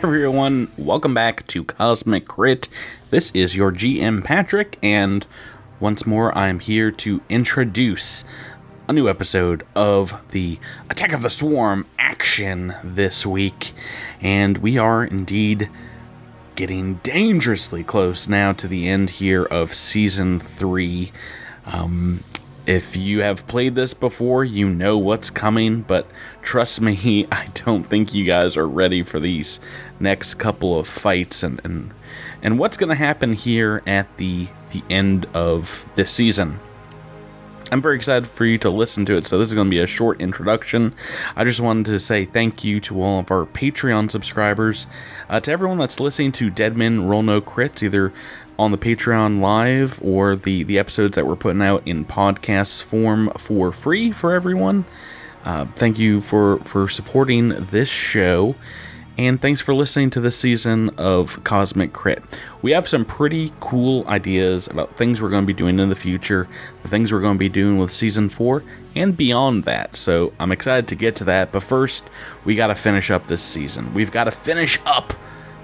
Everyone, welcome back to Cosmic Crit. This is your GM Patrick, and once more I'm here to introduce a new episode of the Attack of the Swarm action this week. And we are indeed getting dangerously close now to the end here of season three. Um, if you have played this before, you know what's coming, but trust me, I don't think you guys are ready for these next couple of fights and and, and what's going to happen here at the the end of this season. I'm very excited for you to listen to it. So, this is going to be a short introduction. I just wanted to say thank you to all of our Patreon subscribers, uh, to everyone that's listening to Deadman Roll No Crits, either on the Patreon live or the, the episodes that we're putting out in podcast form for free for everyone. Uh, thank you for, for supporting this show. And thanks for listening to this season of Cosmic Crit. We have some pretty cool ideas about things we're going to be doing in the future, the things we're going to be doing with season four, and beyond that. So I'm excited to get to that. But first, we got to finish up this season. We've got to finish up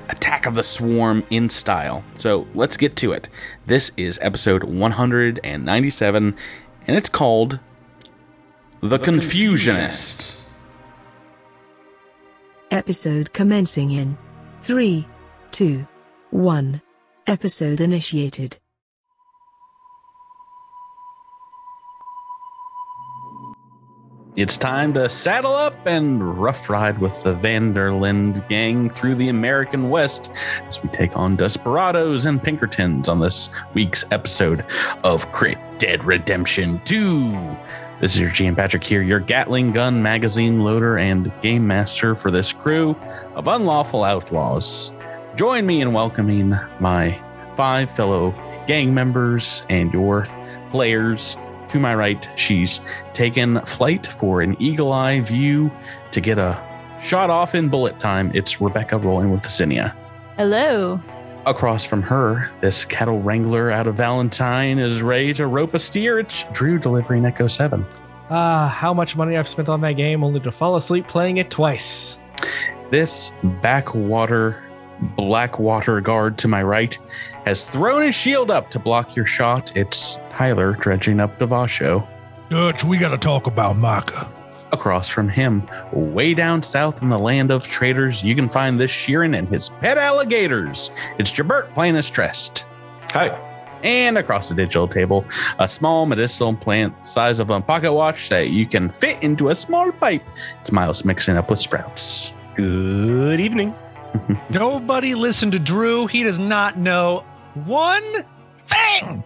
Attack of the Swarm in style. So let's get to it. This is episode 197, and it's called The, the Confusionist. Episode commencing in 3, 2, 1. Episode initiated. It's time to saddle up and rough ride with the Van der Linde gang through the American West as we take on Desperados and Pinkertons on this week's episode of Crit Dead Redemption 2. This is your GM Patrick here, your Gatling gun magazine loader and game master for this crew of unlawful outlaws. Join me in welcoming my five fellow gang members and your players. To my right, she's taken flight for an eagle eye view to get a shot off in bullet time. It's Rebecca rolling with Zinnia. Hello. Across from her, this cattle wrangler out of Valentine is ready to rope a steer. It's Drew delivering Echo 7. Ah, uh, how much money I've spent on that game only to fall asleep playing it twice. This backwater Blackwater guard to my right has thrown his shield up to block your shot. It's Tyler dredging up Devasho. Dutch, we gotta talk about Maka. Across from him, way down south in the land of traders, you can find this Sheeran and his pet alligators. It's Jabert playing as Trest. Hi. And across the digital table, a small medicinal plant size of a pocket watch that you can fit into a small pipe. It's Miles mixing up with Sprouts. Good evening. Nobody listen to Drew. He does not know one thing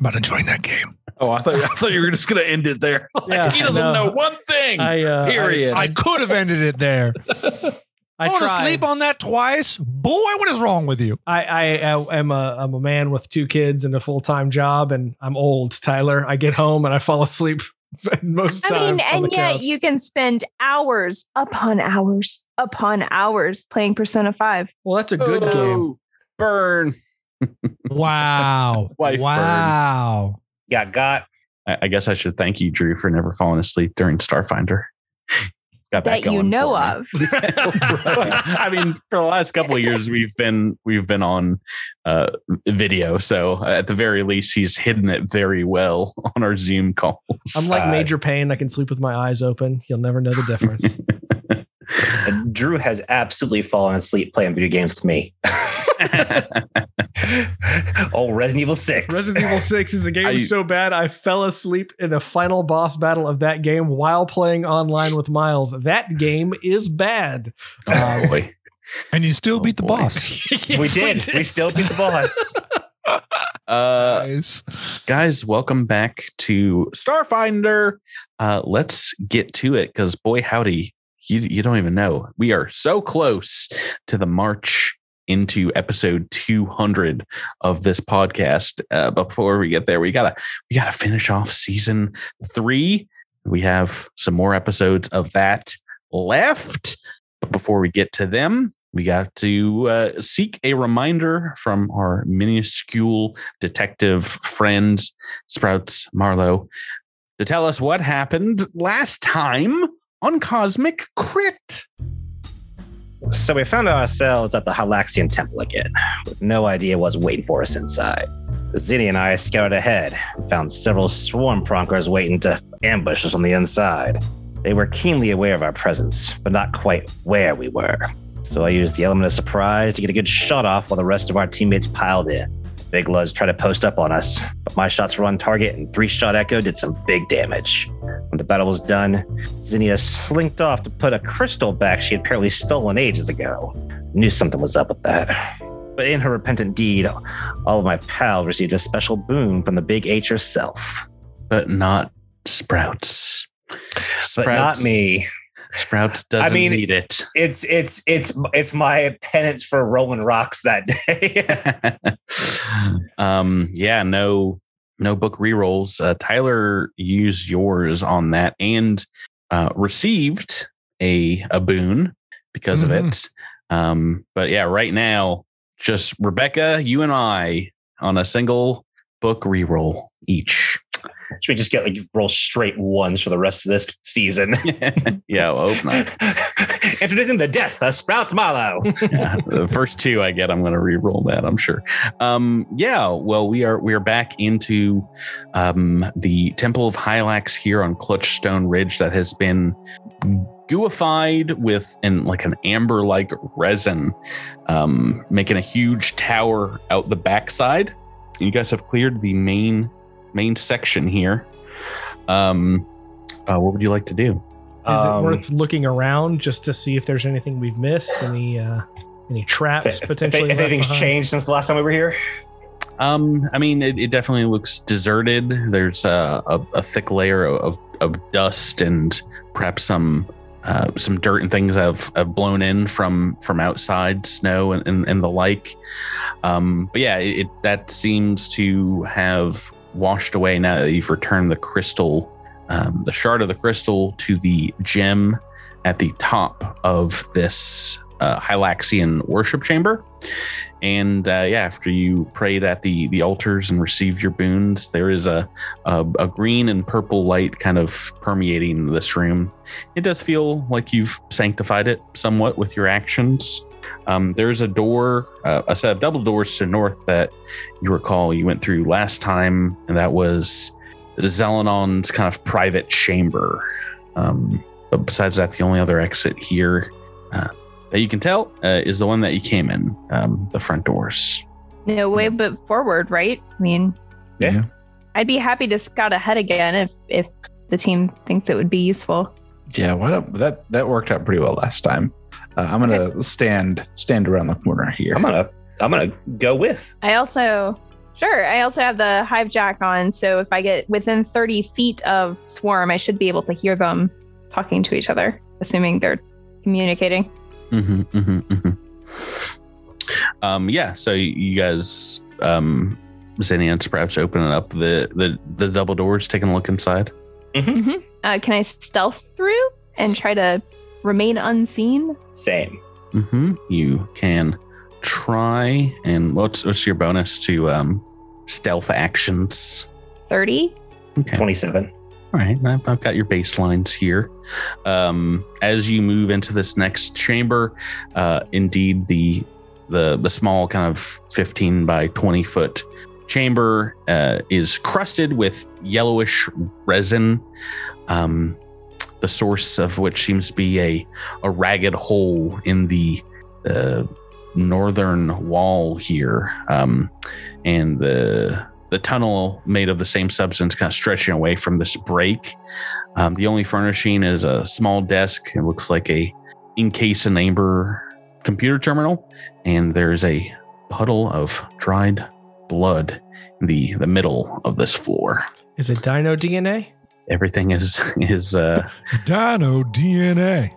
about enjoying that game. Oh, I thought I thought you were just going to end it there. Like, yeah, he doesn't no. know one thing. I, uh, period. I, I could have ended it there. I, I want to sleep on that twice. Boy, what is wrong with you? I, I am a I'm a man with two kids and a full time job, and I'm old, Tyler. I get home and I fall asleep most I mean, and yet couch. you can spend hours upon hours upon hours playing Persona 5. Well, that's a good oh, game. Burn. wow. wow. Burn. Got got. I, I, guess I should thank you, Drew, for never falling asleep during Starfinder got that, that you know of. I mean, for the last couple of years, we've been we've been on uh, video, so at the very least, he's hidden it very well on our Zoom calls. I'm like uh, Major Payne; I can sleep with my eyes open. You'll never know the difference. Drew has absolutely fallen asleep playing video games with me. oh, Resident Evil 6. Resident Evil 6 is a game I, so bad I fell asleep in the final boss battle of that game while playing online with Miles. That game is bad. Oh boy. And you still oh, beat the boy. boss. yes, we, did. we did. We still beat the boss. Uh, guys. guys, welcome back to Starfinder. Uh, let's get to it because boy, howdy, you you don't even know. We are so close to the March into episode 200 of this podcast. Uh, before we get there, we gotta we gotta finish off season three. We have some more episodes of that left. But before we get to them, we got to uh, seek a reminder from our minuscule detective friend Sprouts Marlowe to tell us what happened last time on Cosmic Crit. So we found ourselves at the Hylaxian Temple again, with no idea what's waiting for us inside. Zinni and I scouted ahead and found several swarm pronkers waiting to ambush us on the inside. They were keenly aware of our presence, but not quite where we were. So I used the element of surprise to get a good shot off while the rest of our teammates piled in. Big Luz tried to post up on us, but my shots were on target and three shot echo did some big damage. When the battle was done, Zinnia slinked off to put a crystal back she had apparently stolen ages ago. Knew something was up with that. But in her repentant deed, all of my pals received a special boon from the big H herself. But not Sprouts. Sprouts. But not me. Sprouts doesn't I mean, need it. It's it's it's it's my penance for rolling rocks that day. um, yeah, no no book rerolls. Uh, Tyler used yours on that and uh, received a a boon because mm-hmm. of it. Um, but yeah, right now, just Rebecca, you and I on a single book reroll each. Should we just get like roll straight ones for the rest of this season? yeah, I hope not. Introducing the death of Sprouts Marlowe. yeah, the first two I get, I'm going to re-roll that. I'm sure. Um, yeah, well, we are we are back into um, the Temple of Hylax here on Clutchstone Ridge that has been gooified with in like an amber like resin, um, making a huge tower out the backside. You guys have cleared the main main section here. Um, uh, what would you like to do? Is um, it worth looking around just to see if there's anything we've missed? Any uh, any traps if, potentially? If, if anything's behind? changed since the last time we were here. Um, I mean, it, it definitely looks deserted. There's a, a, a thick layer of, of dust and perhaps some uh, some dirt and things have, have blown in from from outside, snow and, and, and the like. Um, but yeah, it, that seems to have washed away now that you've returned the crystal, um, the shard of the crystal to the gem at the top of this uh, Hylaxian worship chamber. And uh, yeah, after you prayed at the the altars and received your boons, there is a, a, a green and purple light kind of permeating this room. It does feel like you've sanctified it somewhat with your actions. Um, there's a door, uh, a set of double doors to the north that you recall you went through last time, and that was the Zelenon's kind of private chamber. Um, but besides that, the only other exit here uh, that you can tell uh, is the one that you came in, um, the front doors. No way but forward, right? I mean, yeah. I'd be happy to scout ahead again if if the team thinks it would be useful. Yeah, what that that worked out pretty well last time. Uh, I'm gonna okay. stand stand around the corner here. I'm gonna I'm gonna go with. I also sure. I also have the hive jack on, so if I get within 30 feet of swarm, I should be able to hear them talking to each other, assuming they're communicating. Mm-hmm, mm-hmm, mm-hmm. Um, yeah. So you guys, um, Xenians, perhaps opening up the the the double doors, taking a look inside. Mm-hmm. mm-hmm. Uh, can I stealth through and try to remain unseen? Same. Mm-hmm. You can try. And what's what's your bonus to um, stealth actions? Thirty. Okay. Twenty-seven. All right, I've, I've got your baselines here. Um, as you move into this next chamber, uh, indeed the the the small kind of fifteen by twenty foot chamber uh, is crusted with yellowish resin. Um, the source of which seems to be a, a ragged hole in the uh, northern wall here. Um, and the the tunnel made of the same substance kind of stretching away from this break. Um, the only furnishing is a small desk. It looks like a encase and amber computer terminal, and there's a puddle of dried blood in the the middle of this floor. Is it dino DNA? Everything is is uh dino dna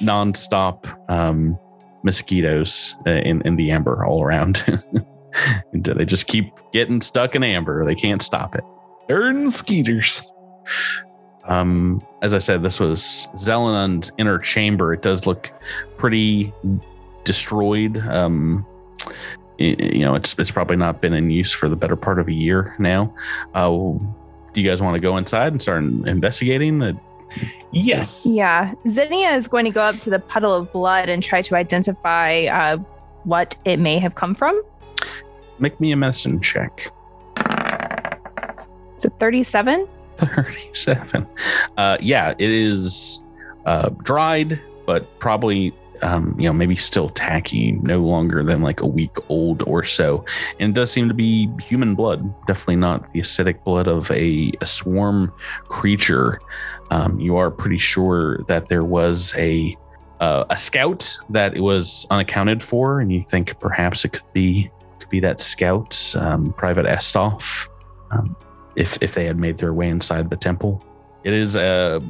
nonstop um mosquitoes uh, in in the amber all around. They just keep getting stuck in amber. They can't stop it. Earn skeeters um as i said this was zelenon's inner chamber. It does look pretty destroyed. Um you know it's it's probably not been in use for the better part of a year now. Uh do you guys want to go inside and start investigating? Yes. Yeah. Zinnia is going to go up to the puddle of blood and try to identify uh, what it may have come from. Make me a medicine check. Is it 37? 37. Uh, yeah, it is uh, dried, but probably um, you know, maybe still tacky, no longer than like a week old or so. And it does seem to be human blood, definitely not the acidic blood of a, a swarm creature. Um, you are pretty sure that there was a uh, a scout that it was unaccounted for, and you think perhaps it could be could be that scout, um, Private Estov, um, if if they had made their way inside the temple. It is a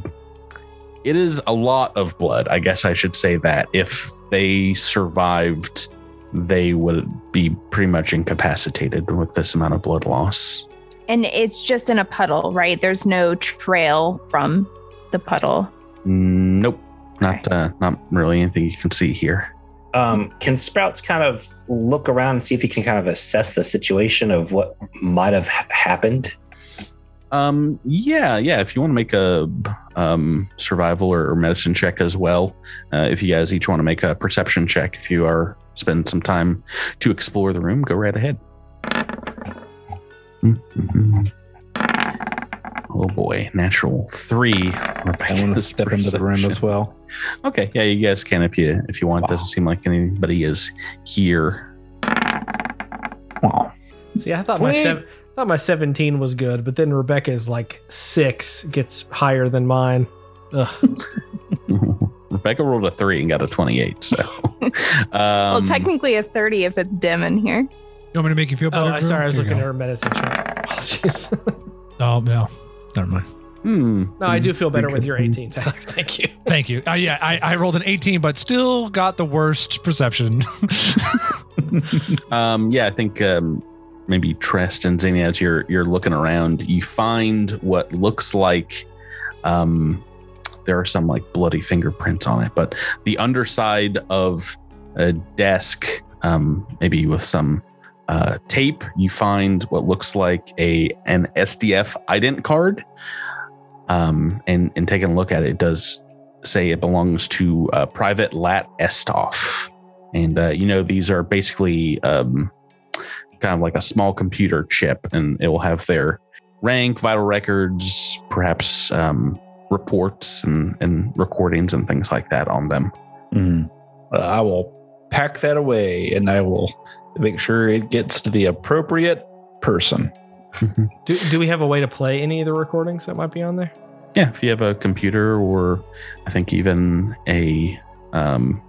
it is a lot of blood. I guess I should say that if they survived, they would be pretty much incapacitated with this amount of blood loss. And it's just in a puddle, right? There's no trail from the puddle. Nope, not uh, not really anything you can see here. Um, can Sprouts kind of look around and see if he can kind of assess the situation of what might have happened um, yeah, yeah. If you want to make a um, survival or, medicine check as well, uh, if you guys each want to make a perception check, if you are spend some time to explore the room, go right ahead. Mm-hmm. Oh boy, natural three. Rebecca I want to step perception. into the room as well. Okay, yeah, you guys can if you if you want. Wow. Doesn't seem like anybody is here. Wow. See, I thought my seven, thought my 17 was good, but then Rebecca's like six gets higher than mine. Rebecca rolled a three and got a 28. So, um, well, technically a 30 if it's dim in here. You want me to make you feel better? Oh, sorry, I was looking at her medicine check. Apologies. oh, no. Never mind. Hmm. No, I do feel better with your 18, Tyler. Thank you. Thank you. Uh, yeah, I, I rolled an 18, but still got the worst perception. um, yeah, I think um, maybe Trest and Zany, as you're you're looking around, you find what looks like um, there are some like bloody fingerprints on it, but the underside of a desk, um, maybe with some uh, tape, you find what looks like a an SDF ident card. Um, and and taking a look at it, it does say it belongs to uh, Private Lat Estov, and uh, you know these are basically um, kind of like a small computer chip, and it will have their rank, vital records, perhaps um, reports and, and recordings and things like that on them. Mm. Uh, I will pack that away and I will make sure it gets to the appropriate person. do, do we have a way to play any of the recordings that might be on there? Yeah, if you have a computer or I think even a um,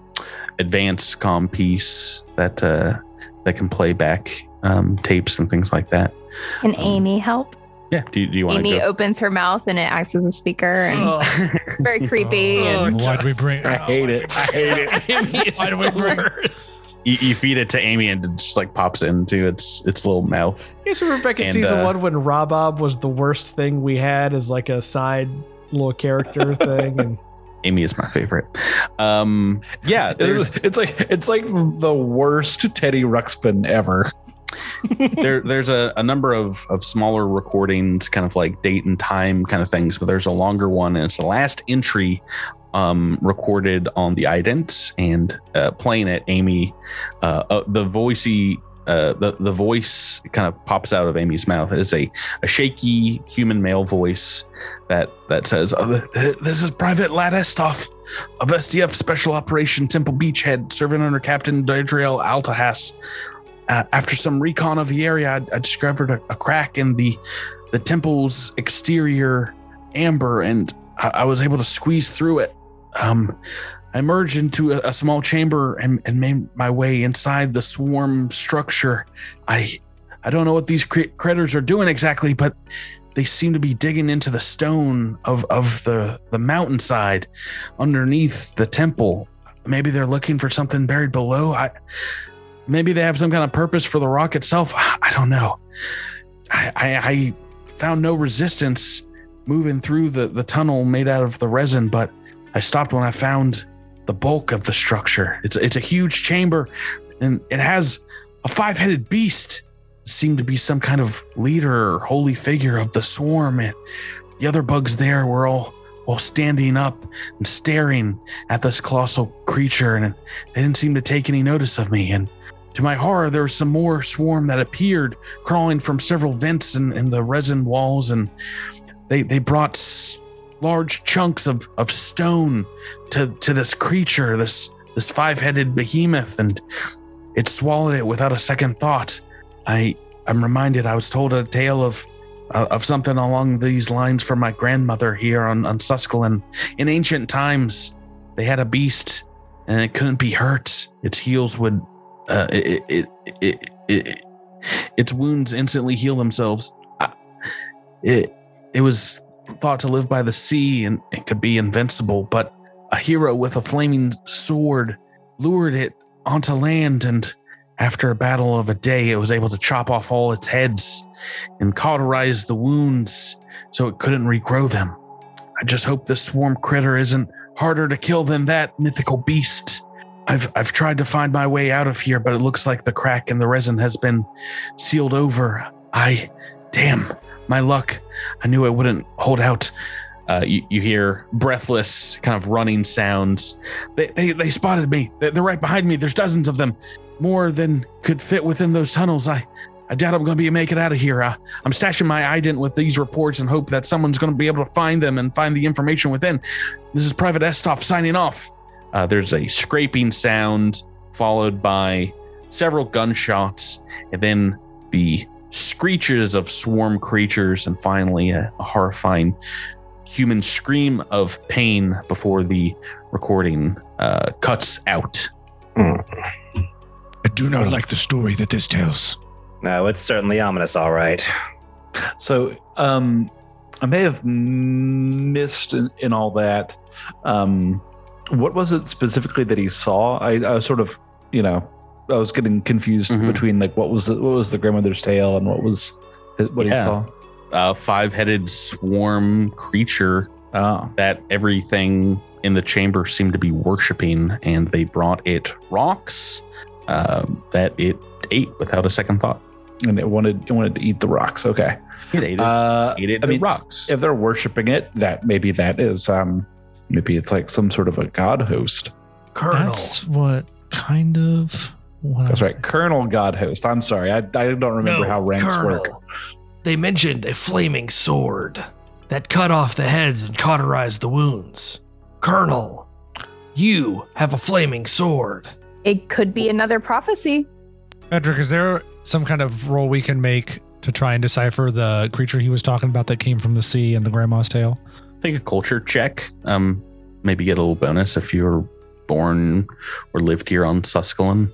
advanced com piece that uh, that can play back um, tapes and things like that. Can um, Amy help? Yeah. Do, do you want Amy go? opens her mouth and it acts as a speaker and oh. it's very creepy. Oh, and why do we bring? I hate it. I hate it. Amy why do we bring? You, you, feed it to Amy and it just like pops into its its little mouth. Yes, yeah, so Rebecca and, season uh, one when Rabob was the worst thing we had as like a side little character thing and. Amy is my favorite. Um, yeah, it's, it's like it's like the worst Teddy Ruxpin ever. there, there's a, a number of, of smaller recordings, kind of like date and time kind of things, but there's a longer one, and it's the last entry um, recorded on the idents and uh, playing it. Amy, uh, uh, the voicey, uh, the the voice kind of pops out of Amy's mouth. It is a, a shaky human male voice that that says, oh, "This is Private Ladestov of SDF Special Operation Temple Beachhead, serving under Captain Didriel Altahas." Uh, after some recon of the area, I, I discovered a, a, crack in the the temple's exterior amber, and I, I was able to squeeze through it. Um, I emerged into a, a small chamber and, and, made my way inside the swarm structure. I I don't know what these cr- critters are doing exactly, but they seem to be digging into the stone of, of the, the mountainside underneath the temple. Maybe they're looking for something buried below. I maybe they have some kind of purpose for the rock itself. I don't know. I, I, I found no resistance moving through the, the tunnel made out of the resin, but I stopped when I found the bulk of the structure. It's it's a huge chamber, and it has a five headed beast. Seemed to be some kind of leader or holy figure of the swarm, and the other bugs there were all while standing up and staring at this colossal creature, and they didn't seem to take any notice of me. And to my horror, there was some more swarm that appeared, crawling from several vents in, in the resin walls, and they they brought large chunks of, of stone to to this creature, this this five headed behemoth, and it swallowed it without a second thought. I I'm reminded I was told a tale of uh, of something along these lines from my grandmother here on on. In ancient times, they had a beast, and it couldn't be hurt. Its heels would, uh, it, it, it, it, its wounds instantly heal themselves. It it was thought to live by the sea and it could be invincible, but a hero with a flaming sword lured it onto land and after a battle of a day it was able to chop off all its heads and cauterize the wounds so it couldn't regrow them. I just hope this swarm critter isn't harder to kill than that mythical beast. I've I've tried to find my way out of here, but it looks like the crack in the resin has been sealed over. I damn my luck. I knew I wouldn't hold out. Uh, you, you hear breathless, kind of running sounds. They, they, they spotted me. They're, they're right behind me. There's dozens of them, more than could fit within those tunnels. I, I doubt I'm going to be make it out of here. Uh, I'm stashing my ident with these reports and hope that someone's going to be able to find them and find the information within. This is Private Estov signing off. Uh, there's a scraping sound followed by several gunshots, and then the screeches of swarm creatures, and finally a, a horrifying human scream of pain before the recording uh, cuts out. I do not like the story that this tells. No, it's certainly ominous, all right. So, um, I may have missed in, in all that. Um, what was it specifically that he saw? I, I was sort of, you know, I was getting confused Mhm. between like what was the, what was the grandmother's tale and what was what he saw. A five headed swarm creature Oh, that everything in the chamber seemed to be worshiping, and they brought it rocks uh, that it ate without a second thought. and it wanted it wanted to eat the rocks. Okay. It ate it. Uh, ate it I the mean, rocks. if they're worshiping it, that maybe that is um maybe it's like some sort of a god host. Colonel. That's what kind of. What That's right, was- Colonel God host. I'm sorry, I, I don't remember No, how ranks Colonel. work. They mentioned a flaming sword that cut off the heads and cauterized the wounds. Colonel, you have a flaming sword. It could be another prophecy. Edric, is there some kind of roll we can make to try and decipher the creature he was talking about that came from the sea and the grandma's tale? Take a culture check. Um, maybe get a little bonus if you were born or lived here on Susquehanna.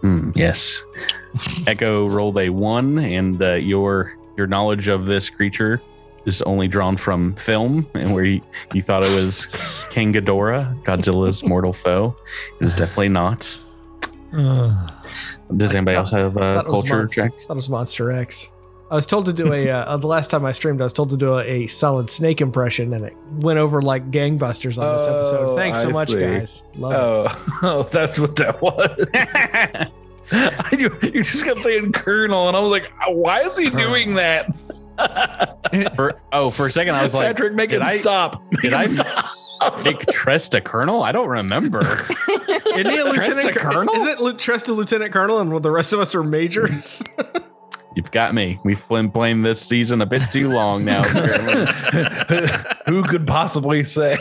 Hmm, yes. Echo rolled a one, and uh, your your knowledge of this creature is only drawn from film, and where you, you thought it was King Ghidorah, Godzilla's mortal foe. It is definitely not. Uh, Does anybody else have a Thought it was culture Mon- check? That was Monster X. I was told to do a. Uh, the last time I streamed, I was told to do a, a solid snake impression, and it went over like gangbusters on this episode. Oh, Thanks so I much, see. guys. Love it. Oh, oh, that's what that was. you, you just kept saying Colonel, and I was like, why is he Colonel. doing that? For, oh, for a second, I was like, Patrick, make did him I- stop. Make did him I stop. Make Trest a colonel? I don't remember. Isn't he a Trest lieutenant a colonel? Is it Lu- Trest a lieutenant colonel, and the rest of us are majors? You've got me. We've been playing this season a bit too long now. Who could possibly say?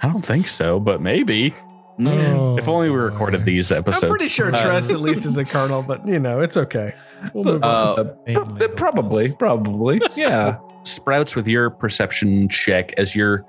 I don't think so, but maybe. oh, if only we recorded these episodes. I'm pretty sure Uh, Trest at least is a colonel, but you know it's okay. We'll move uh, Uh, probably, probably. Yeah. Sprouts, with your perception check, as you're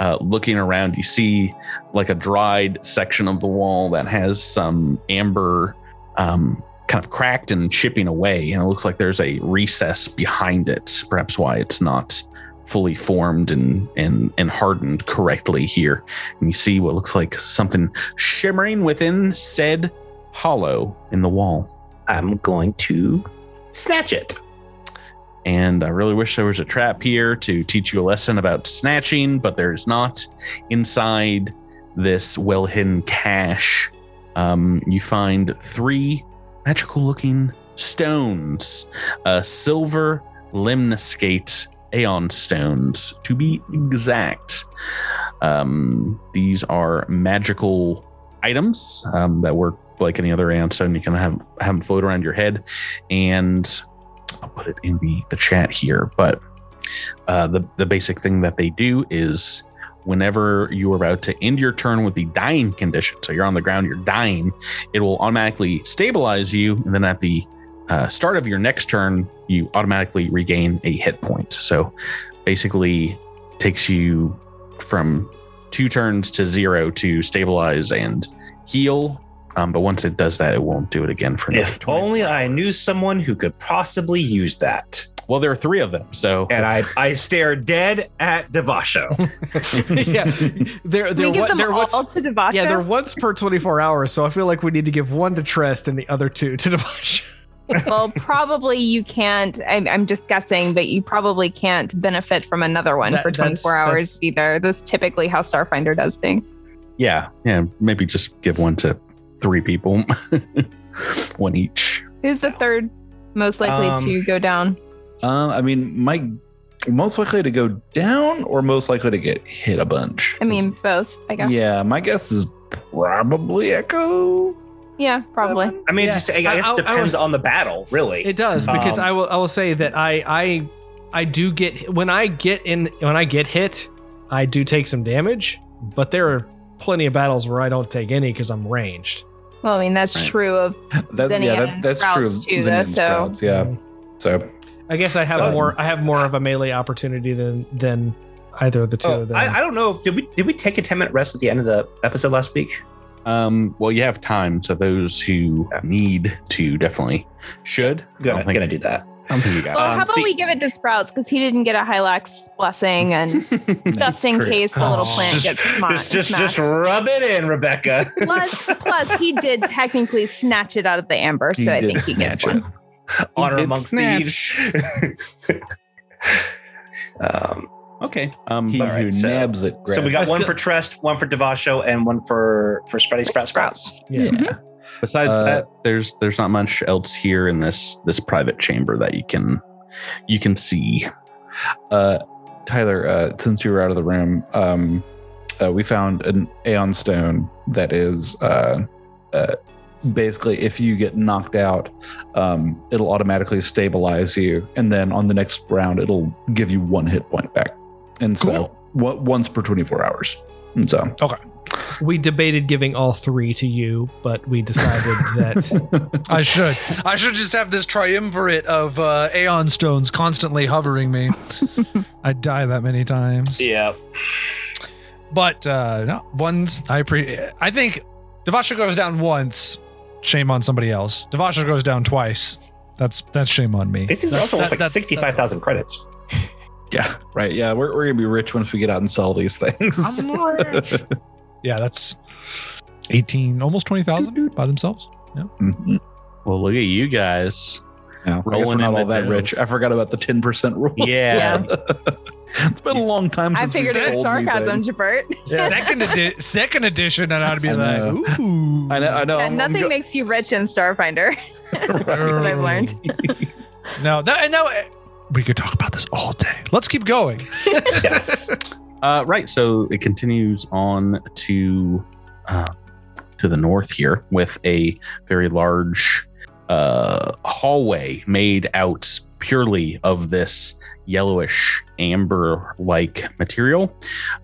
uh, looking around, you see like a dried section of the wall that has some amber um, kind of cracked and chipping away. And it looks like there's a recess behind it, perhaps why it's not fully formed and, and, and hardened correctly here. And you see what looks like something shimmering within said hollow in the wall. I'm going to snatch it. And I really wish there was a trap here to teach you a lesson about snatching, but there's not. Inside this well hidden cache, um, you find three magical looking stones a silver lemniscate Aeon stones to be exact. Um, these are magical items um, that work like any other Aeon stone. You can have, have them float around your head, and I'll put it in the, the chat here. But uh, the, the basic thing that they do is whenever you are about to end your turn with the dying condition, so you're on the ground, you're dying, it will automatically stabilize you. And then at the uh, start of your next turn, you automatically regain a hit point. So basically takes you from two turns to zero to stabilize and heal. Um, but once it does that, it won't do it again for If 24 only I knew someone who could possibly use that. Well, there are three of them. So And I, I stare dead at Devasho. yeah, they're they're we give what them they're all once to Devasha? yeah they're once per twenty four hours. So I feel like we need to give one to Trest and the other two to Devash. well, probably you can't. I'm, I'm just guessing, but you probably can't benefit from another one That- for that's- 24 hours that's- either. That's typically how Starfinder does things. yeah, yeah, maybe just give one to three people, one each. Who's the third most likely Um, to go down? Um, I mean, my most likely to go down or most likely to get hit a bunch. I mean, both. I guess. yeah, my guess is probably Echo. Yeah, probably. I mean, Yeah. it just I I- guess I- I depends was- on the battle, really. It does because Um, I will I will say that I I I do get when I get in when I get hit, I do take some damage, but there are plenty of battles where I don't take any because I'm ranged. Well, I mean, that's Right. true of. That, Zinnia yeah, that, that's true of Sprouts too, though, so- Sprouts, yeah. So I guess I have Um, more I have more of a melee opportunity than than either of the two Oh, of them. I, I don't know if did we did we take a 10 minute rest at the end of the episode last week? Um, well, you have time, so those who Yeah. need to definitely should. I'm gonna, I don't think- gonna do that. I don't think you got Well, Um, how about see- we give it to Sprouts because he didn't get a Hylax blessing, and just in True. case the little Oh. plant Just- gets sma- Just just just rub it in, Rebecca. plus, plus, he did technically snatch it out of the amber, so He I think he gets snatch one. Honor did amongst snatch. thieves. um, okay. Um, he but- Alright, who so- nabs it. so we got one for Trest, one for Devasho, and one for for Spready Sprout Sprouts. yeah. it. besides Uh, that, there's there's not much else here in this this private chamber that you can you can see. Uh, Tyler, uh, since you were out of the room, um, uh, we found an Aeon Stone that is uh, uh, basically if you get knocked out, um, it'll automatically stabilize you, and then on the next round, it'll give you one hit point back. And so one- once per 24 hours. And so okay We debated giving all three to you, but we decided that I should. I should just have this triumvirate of uh, Aeon stones constantly hovering me. I die that many times. Yeah. But uh, no, one's I pre. I think Devasha goes down once. Shame on somebody else. Devasha goes down twice. That's that's shame on me. This is That- also that- worth like that's- sixty five thousand credits. yeah, right. Yeah, we're, we're going to be rich once we get out and sell these things. I'm rich. Yeah, that's eighteen, almost twenty thousand by themselves. Mhm. Well, look at you guys. Yeah, I guess we're Rolling not in all that dough. rich. I forgot about the 10% rule. Yeah. it's been a long time since we figured it was sarcasm, anything. Jabert. Second edi- second edition, and I'd be I like, know. ooh. I know. I know. Yeah, I'm- I'm nothing go- makes you rich in Starfinder. That's what I've learned. No, that no. eh, We could talk about this all day. Let's keep going. yes. Uh, right. So it continues on to uh, to the north here with a very large uh, hallway made out purely of this yellowish amber like material.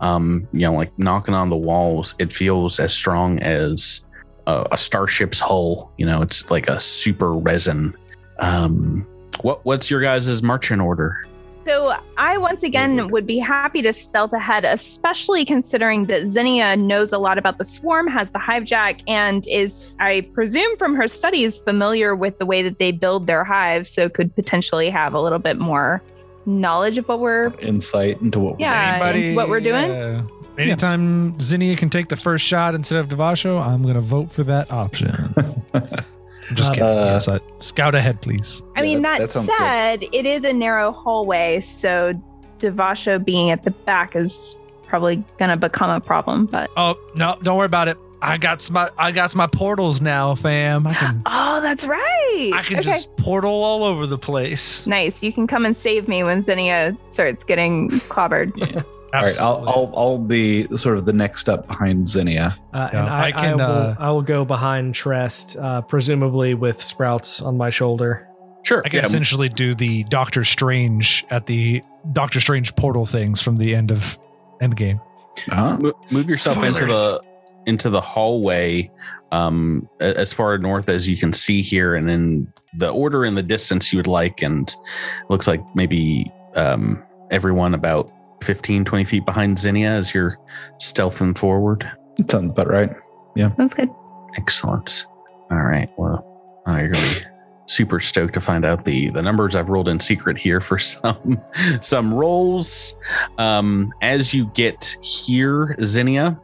Um, you know, like knocking on the walls, it feels as strong as a, a starship's hull. You know, it's like a super resin. Um, what what's your guys' marching order? So I once again would be happy to stealth ahead, especially considering that Zinnia knows a lot about the swarm, has the hive jack, and is, I presume from her studies, familiar with the way that they build their hives, so could potentially have a little bit more knowledge of what we're insight into what Yeah, into what we're doing. uh, anytime Zinnia can take the first shot instead of Devasho, I'm gonna vote for that option. I'm just kidding. Uh, yes, I, scout ahead, please. I Yeah, mean, that- that, that sounds good. said, it is a narrow hallway, so Devasho being at the back is probably gonna become a problem. But Oh no, don't worry about it. I got my I got my portals now, fam. I can Oh, that's right. I can okay. just portal all over the place. Nice. You can come and save me when Zinnia starts getting clobbered. All right, I'll, I'll I'll be sort of the next up behind Zinnia. Uh, Yeah, and I, I can, I, will, uh, I will go behind Trest, uh, presumably with Sprouts on my shoulder. Sure. I can yeah, essentially do the Doctor Strange at the Doctor Strange portal things from the end of Endgame. Uh-huh. mo- move yourself into the into the hallway um as far north as you can see here and in the order in the distance you would like and looks like maybe um everyone about 15 20 feet behind zinnia as you're stealthing forward Sounds about right. Yeah. Sounds good. excellent all right well uh, you're gonna be super stoked to find out the the numbers i've rolled in secret here for some some rolls um as you get here zinnia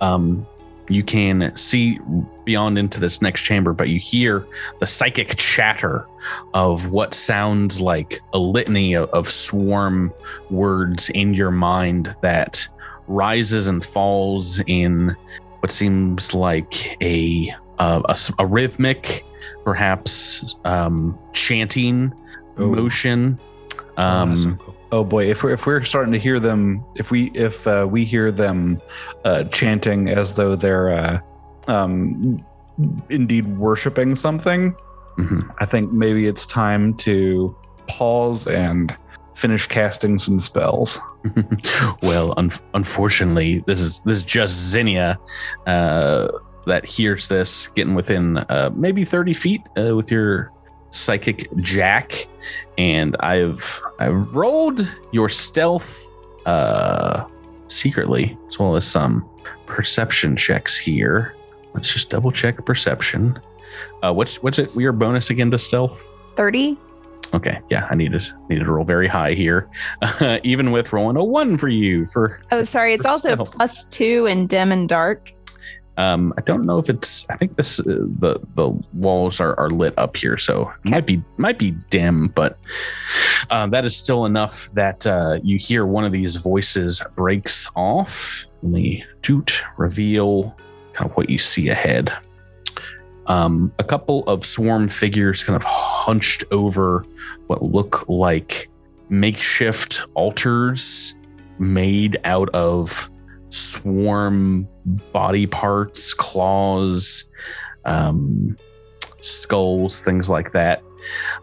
um you can see beyond into this next chamber but you hear the psychic chatter of what sounds like a litany of, of swarm words in your mind that rises and falls in what seems like a uh, a, s- a rhythmic perhaps um chanting Oh. motion um that's so cool. Oh boy, if we're if we're starting to hear them, if we if uh, we hear them uh, chanting as though they're uh, um, indeed worshiping something, mhm. I think maybe it's time to pause and finish casting some spells. well, un- unfortunately, this is this is just Zinnia uh, that hears this, getting within uh, maybe thirty feet uh, with your psychic jack, and I've I've rolled your stealth uh, secretly as well as some perception checks here. Let's just double check the perception. Uh, what's what's it? Your bonus again to stealth? 30. Okay, yeah, I needed needed to roll very high here, even with rolling a one for you for Oh, sorry. It's also plus two in dim and dark. Um, I don't know if it's. I think this uh, the the walls are, are lit up here, so it might be might be dim, but uh, that is still enough that uh, you hear one of these voices breaks off. Let me toot reveal kind of what you see ahead. Um, a couple of swarm figures kind of hunched over what look like makeshift altars made out of swarm body parts, claws, um, skulls, things like that.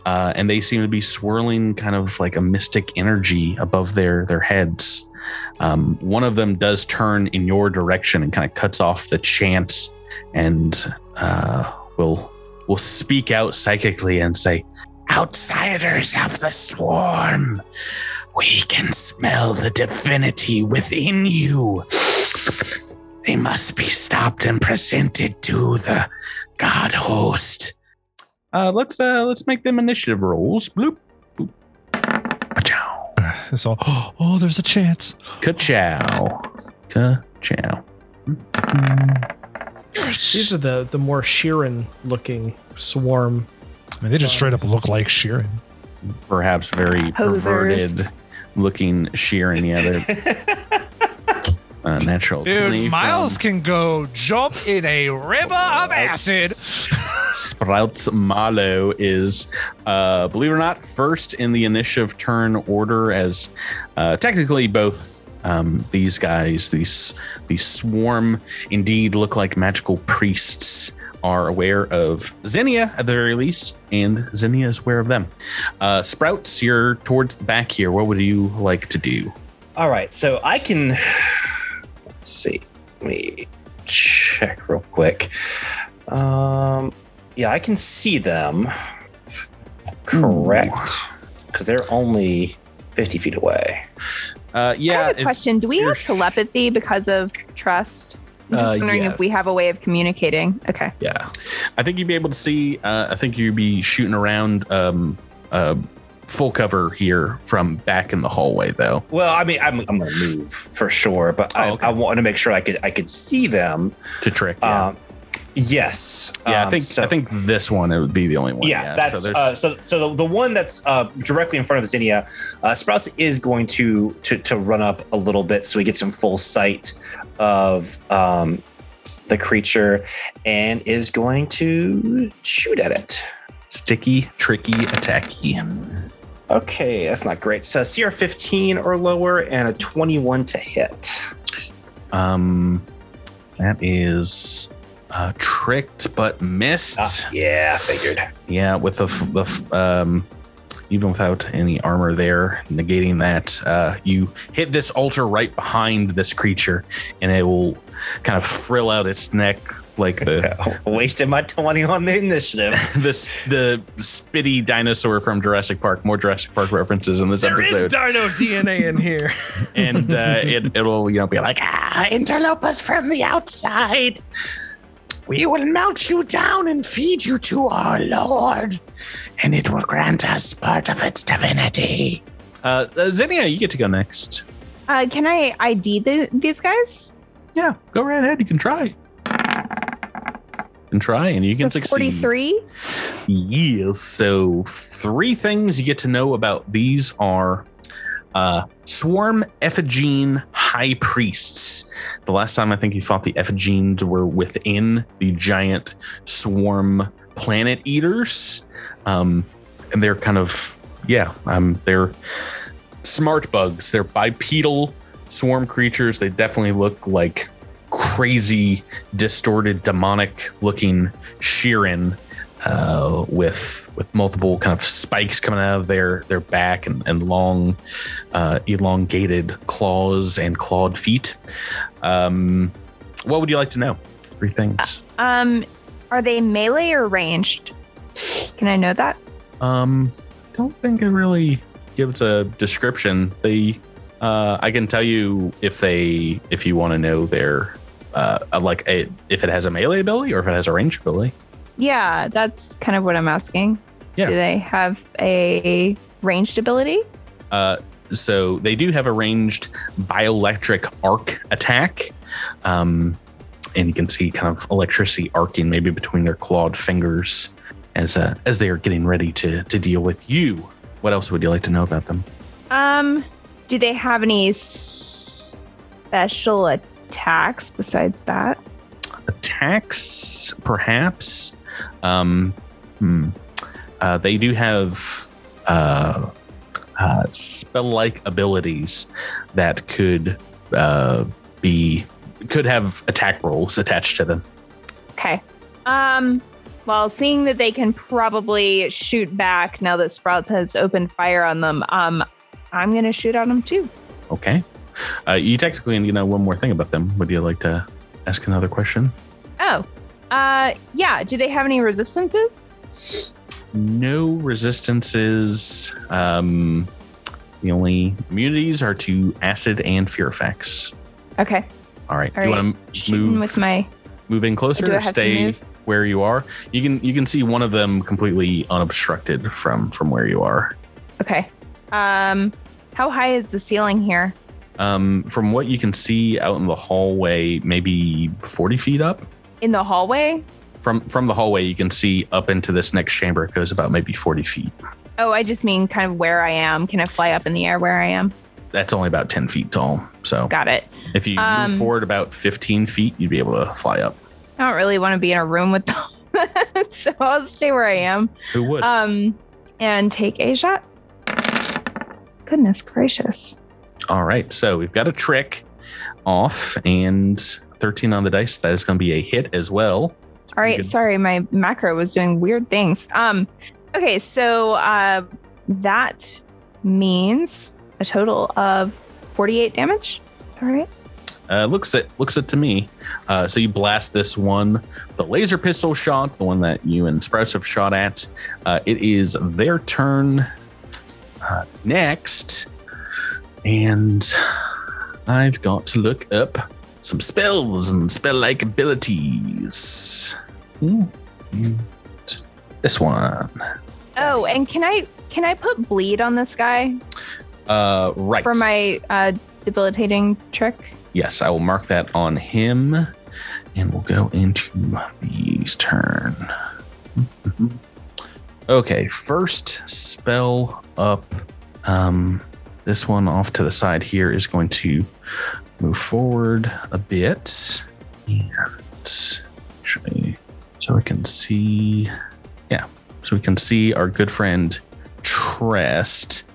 Uh, and they seem to be swirling kind of like a mystic energy above their their heads. Um, one of them does turn in your direction and kind of cuts off the chant and uh, will will speak out psychically and say, "Outsiders of the swarm, we can smell the divinity within you. They must be stopped and presented to the god host. Uh, let's uh, let's make them initiative rolls. Bloop, boop, ka-chow, So, oh, there's a chance. ka-chow, ka-chow. These are the the more Sheeran looking swarm. I mean, they just straight up look like Sheeran. Perhaps very Posers. perverted looking Sheeran. Yeah, they're uh, natural. Dude, Miles from can go jump in a river of acid. Sprouts Marlowe is, uh, believe it or not, first in the initiative turn order as uh, technically both um, these guys, these these swarm, indeed look like magical priests. Are aware of Zinnia at the very least, and Zinnia is aware of them. Uh, Sprouts, you're towards the back here. What would you like to do? All right, so I can. Let's see. Let me check real quick. Um, yeah, I can see them. Correct, because they're only fifty feet away. Uh, I yeah, have a question. Do we have telepathy because of trust? I'm just Uh, wondering if we have a way of communicating. Okay. Yeah. I think you'd be able to see. Uh, I think you'd be shooting around um, uh, full cover here from back in the hallway, though. Well, I mean, I'm, I'm gonna move for sure, but I, Oh, okay. I wanted to make sure I could I could see them. To trick, yeah, Um, yes. yeah. I Um, think so- I think this one it would be the only one. yeah, that's so so, uh, so. So the, the one that's uh, directly in front of Zinnia, uh, Sprouts is going to, to to run up a little bit so he gets in full sight of um, the creature and is going to shoot at it. Sticky, tricky, attacky. Okay, that's not great. So CR 15 or lower and a 21 to hit. Um, that is uh, tricked but missed. Ah, yeah, figured. Yeah, with the, the um, even without any armor there, negating that, uh, you hit this altar right behind this creature, and it will kind of frill out its neck like the Wasted my 20 on the initiative. this the spitty dinosaur from Jurassic Park. More Jurassic Park references in this There is episode, There is dino DNA in here. and uh, it it'll you know be like Ah, interlopers from the outside. We will melt you down and feed you to our Lord, and it will grant us part of its divinity. uh, uh, Zinnia, you get to go next. Uh, can I ID the, these guys? Yeah, go right ahead. You can try. And try, and you can So succeed. 43. Yes. So three things you get to know about these are uh, swarm ephigene high priests. The last time I think you fought the ephigenes were within the giant swarm planet eaters, um, and they're kind of yeah, um, they're smart bugs. They're bipedal swarm creatures. They definitely look like crazy, distorted, demonic looking Shirren uh, with with multiple kind of spikes coming out of their their back and, and long, uh, elongated claws and clawed feet. Um, what would you like to know? Three things. Um, are they melee or ranged? Can I know that? Um, don't think it really gives a description. They, uh, I can tell you if they, if you want to know their, uh, like a, if it has a melee ability or if it has a range ability. Yeah, that's kind of what I'm asking. Yeah. Do they have a ranged ability? Uh, so they do have a ranged bioelectric arc attack. Um, and you can see kind of electricity arcing maybe between their clawed fingers as uh, as they are getting ready to to deal with you. What else would you like to know about them? Um, do they have any special attacks besides that? attacks, perhaps. Um, hmm. uh, they do have uh, uh, spell-like abilities that could uh, be could have attack rolls attached to them. Okay. Um, well, seeing that they can probably shoot back now that Sprouts has opened fire on them, um, I'm gonna shoot at them too. Okay. Uh, you technically need to know one more thing about them. Would you like to ask another question? Oh, uh, yeah. Do they have any resistances? No resistances. Um, the only immunities are to acid and fear effects. Okay. All right. All do you right. want to move with my. move in closer or stay where you are? You can you can see one of them completely unobstructed from from where you are. Okay. Um, how high is the ceiling here? Um, from what you can see out in the hallway, maybe forty feet up. In the hallway? From from the hallway, you can see up into this next chamber. It goes about maybe forty feet. Oh, I just mean kind of where I am. Can I fly up in the air where I am? That's only about ten feet tall. So Got it. if you Um, move forward about fifteen feet, you'd be able to fly up. I don't really want to be in a room with them, so I'll stay where I am. Who would? Um, and take a shot. Goodness gracious. All right, so we've got a trick off and thirteen on the dice. That is going to be a hit as well. All right, sorry, my macro was doing weird things. Um, okay, so uh, that means a total of forty-eight damage. Is that right? Uh, looks it looks it to me. Uh, so you blast this one, the laser pistol shot, the one that you and Sprouts have shot at. Uh, it is their turn uh, next, and I've got to look up some spells and spell-like abilities. This one, Oh, and can I can I put bleed on this guy uh, right for my uh, debilitating trick? Yes, I will mark that on him, and we'll go into these turn. Okay, first spell up. Um, this one off to the side here is going to move forward a bit, and so I can see. Yeah, so we can see our good friend Trest.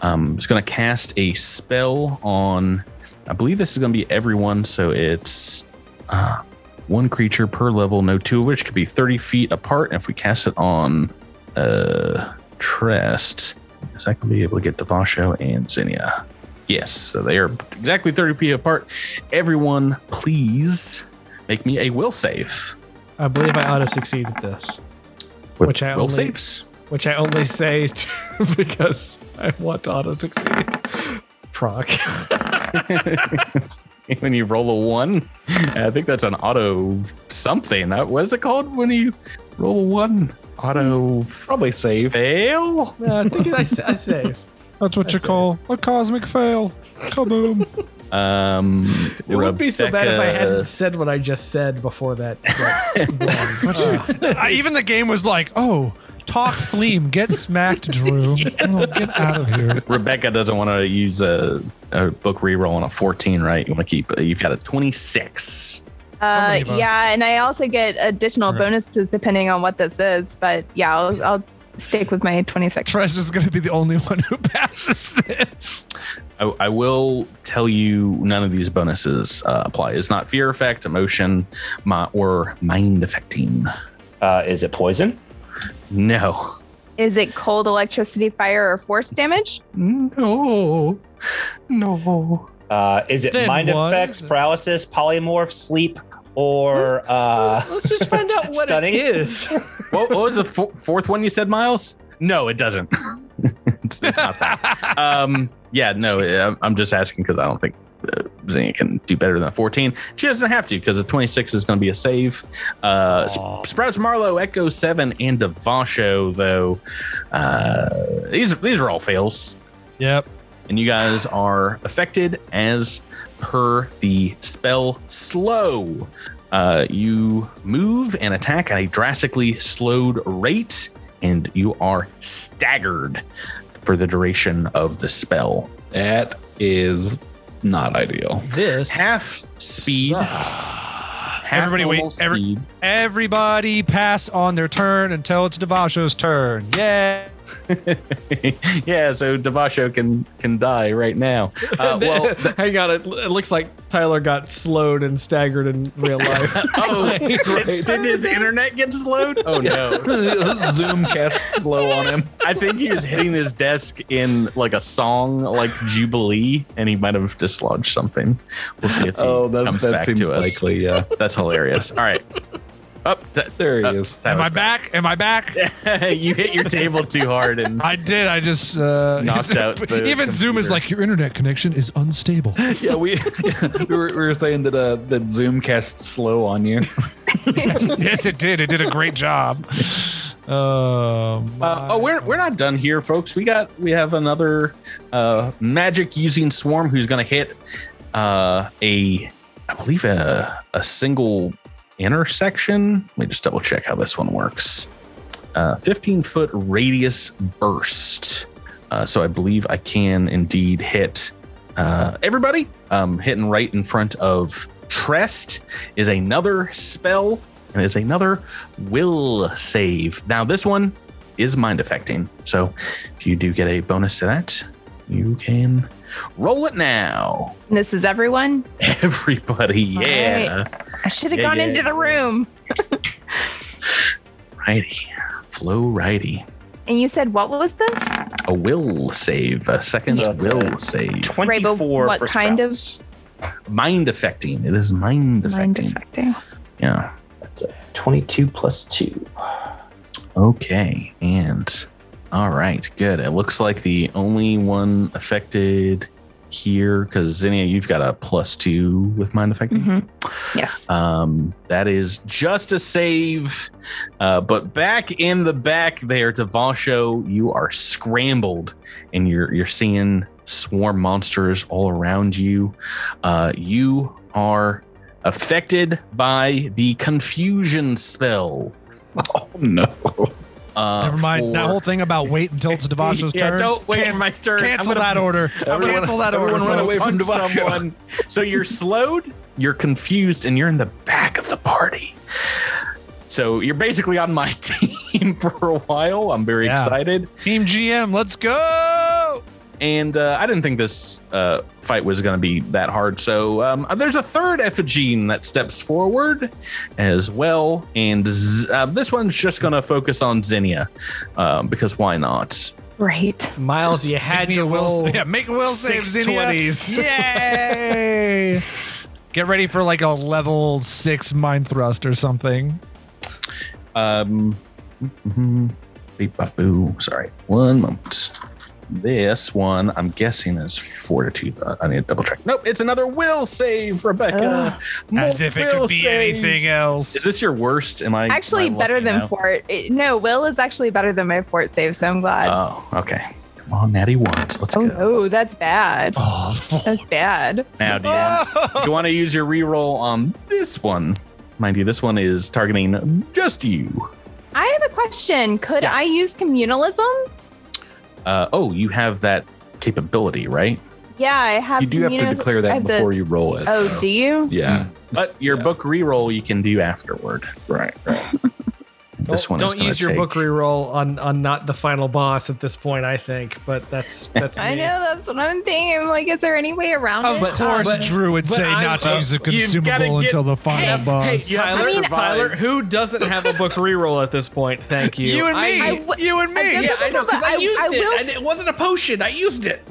Um, is going to cast a spell on. I believe this is going to be everyone, so it's uh, one creature per level, no two of which could be 30 feet apart. And if we cast it on uh, Trest, is I can be able to get Devasho and Zinnia. Yes, so they are exactly 30 feet apart. Everyone, please make me a will save. I believe I auto succeeded this, With Which I will only- saves. which I only say because I want to auto succeed. Proc. when you roll a one, I think that's an auto something. Uh, What is it called when you roll a one? Auto Probably save. fail? no, I think I, I save. That's what I you see. call a cosmic fail. Kaboom. Um, It would be so bad if I hadn't said what I just said before that. that one. Uh, Uh, even the game was like, oh, talk theme, get smacked, Drew. Oh, get out of here. Rebecca doesn't want to use a, a book reroll on a 14, right? You want to keep, you've got a 26. Uh, many of us? yeah, and I also get additional Right. bonuses depending on what this is. But yeah, I'll, I'll stick with my 26. Trest is going to be the only one who passes this. I, I will tell you none of these bonuses uh, apply. It's not fear effect, emotion, my, or mind affecting. Uh, is it poison? No. Is it cold, electricity, fire, or force damage? No. No. Uh, is it Then mind what effects, is it? paralysis, polymorph, sleep, or uh, let's just find out what Stunning? it is. What, what was the fo- fourth one you said, Miles? No, it doesn't. it's, it's not that. Um, yeah, no, I'm, I'm just asking because I don't think uh, can do better than a 14. She doesn't have to because a 26 is going to be a save. Uh, Sp- Sprouts Marlowe, Echo 7, and Devasho, though, uh, these, these are all fails. Yep. And you guys are affected as per the spell slow. Uh, you move and attack at a drastically slowed rate, and you are staggered for the duration of the spell. That is not ideal. This Half speed. sucks. Half Everybody wait, normal every- Everybody pass on their turn until it's Devasho's turn. Yeah. yeah, so Devasho can can die right now. Uh, well, hang on. It, it looks like Tyler got slowed and staggered in real life. oh, did, did his internet get slowed? Oh no. Zoom cast slow on him. I think he was hitting his desk in like a song like Jubilee, and he might have dislodged something. We'll see if he Oh, that, comes that back seems to us. likely. Yeah, That's hilarious. All right. Up there he uh, is. Am I was back? Am I back? you hit your table too hard, and I did. I just uh, Knocked out the Even Zoom is like your internet connection is unstable. Yeah, we we, were, we were saying that uh, that Zoom cast slow on you. yes, it did. It did a great job. Um, Uh, oh, we're we're not done here, folks. We got we have another uh, magic using swarm who's going to hit uh, a I believe a a single intersection. Let me just double check how this one works. Uh, 15 foot radius burst. Uh, so I believe I can indeed hit uh, everybody. Um, hitting right in front of Trest is another spell and it's another will save. Now this one is mind affecting. So if you do get a bonus to that, you can roll it now. This is everyone. Everybody, All yeah. I should have Yeah, gone yeah, into the room. Righty. Flow righty. And you said what was this? A will save. A second So it's will a save. 24 what for kind of- Mind affecting. It is mind affecting. Mind affecting. affecting. Yeah. That's a 22 plus 2. Okay. And all right, good. It looks like the only one affected here, because Zinnia, you've got a plus two with mind affecting. Mhm. Yes. Um, that is just a save. Uh, but back in the back there, Devasho, you are scrambled and you're you're seeing swarm monsters all around you. Uh, you are affected by the confusion spell. Oh no! Uh, Never mind that whole thing about wait until it's Devasho's yeah, turn. don't wait Can- for my turn. I'm Cancel gonna- that order. Everyone- cancel that order. everyone run away from Devasho. someone. So you're slowed, you're confused, and you're in the back of the party. so you're basically on my team for a while. I'm very Yeah. excited. Team GM, let's go. And uh, I didn't think this uh, fight was going to be that hard. So um, there's a third Ephigene that steps forward as well. And z- uh, this one's just going to focus on Zinnia um, because why not? Right. Miles, you had Make me to a will, roll. yeah, make a will save, six Zinnia. 20s. Yay! Get ready for like a level six mind thrust or something. Um, mhm. beep, bop, boo. Sorry, one moment. This one, I'm guessing, is fortitude. I need to double check. Nope, it's another will save, Rebecca. More As if it will could be saves. anything else. Is this your worst? Am I Actually, am I better than now? fort. it- no, Will is actually better than my fort save, so I'm glad. Oh, okay. Come on, Natty ones. Let's oh go. no, that's bad. Oh, That's bad. now, do you, do you want to use your reroll on this one? Mind you, this one is targeting just you. I have a question. Could Yeah. I use communalism? Uh, oh, you have that capability, right? Yeah, I have. You do have to declare that have the- before you roll it. Oh, so. do you? Yeah. But your Yeah. book reroll you can do afterward. Right. Right. This Don't, one don't gonna use your take- book reroll on on not the final boss at this point. I think, but that's that's. I know that's what I'm thinking. I'm like, is there any way around Of it? course, but- Drew would say I'm- not to uh, use a consumable get- until the final Hey, boss. hey, You have Tyler, to survive. Tyler, who doesn't have a book reroll at this point? Thank you. You and me. I w- you and me. I- Yeah, I know because I, I- used I it, will and s- it wasn't a potion. I used it.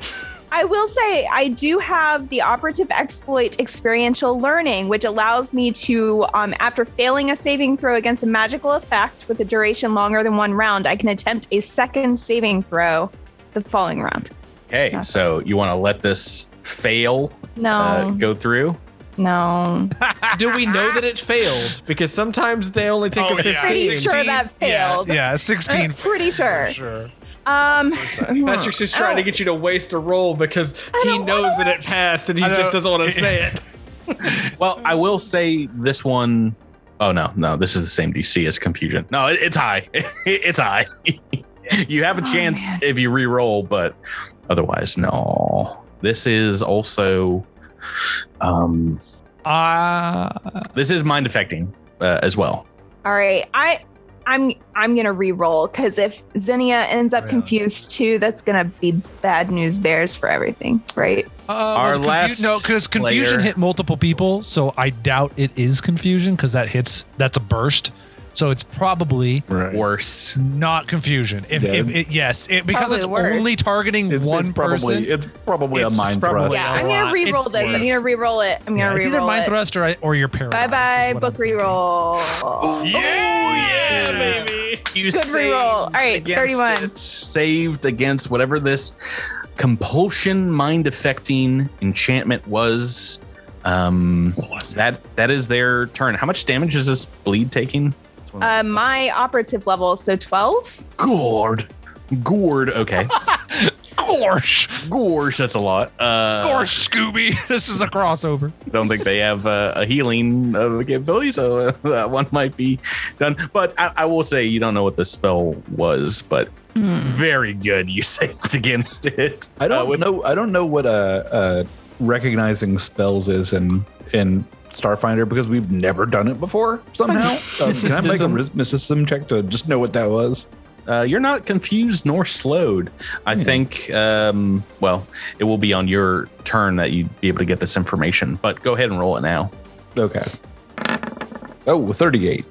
I will say I do have the operative exploit experiential learning, which allows me to, um, after failing a saving throw against a magical effect with a duration longer than one round, I can attempt a second saving throw the following round. Okay, so you want to let this fail No, uh, go through? no. Do we know that it failed? Because sometimes they only take Oh, a yeah. 15. Pretty sure that failed. Yeah, 16. Pretty sure. Sure. Um, Patrick's just trying to get you to waste a roll because he knows that it passed and he just doesn't want to say it. Well, I will say this one oh no, no, this is the same DC as confusion. No, it, it's high. it's high. you have a Oh, chance man. if you re-roll, but otherwise, no. This is also um Uh, this is mind affecting uh, as well. all right. I. I'm I'm gonna re-roll because if Zinnia ends up Really? confused too, that's gonna be bad news bears for everything, right? uh, Our well, confu- last no, because confusion player- hit multiple people, so I doubt it is confusion because that hits. That's a burst, so it's probably Right. Worse. not confusion. If, Yeah. if it, yes, it, because Probably it's worse. only targeting It's, one it's probably person. it's probably It's a mind probably- thrust. Yeah, I'm gonna lot. re-roll It's this. I'm gonna re-roll it. I'm gonna it's re-roll either mind it. thrust or, or you're paralyzed. Bye bye book I'm thinking. reroll. yeah, baby. You Good saved reroll. All right, against 31. it. Saved against whatever this compulsion mind affecting enchantment was. Um, that that is their turn. How much damage is this bleed taking? Uh, my operative level, so 12. Gourd. Gourd. Okay. Gorsh, Gorsh. That's a lot. Uh, Gorsh, Scooby. This is a crossover. I don't think they have uh, a healing uh, capability, so uh, that one might be done. But I, I will say you don't know what the spell was, but very good. You saved against it. I don't Uh, with- know. I don't know what uh, uh, recognizing spells is in in Starfinder because we've never done it before. Somehow, Um, can I make a Mysticism. check to just know what that was? Uh, you're not confused nor slowed. I Hmm. think, um, well, it will be on your turn that you'd be able to get this information, but go ahead and roll it now. Okay. Oh, 38.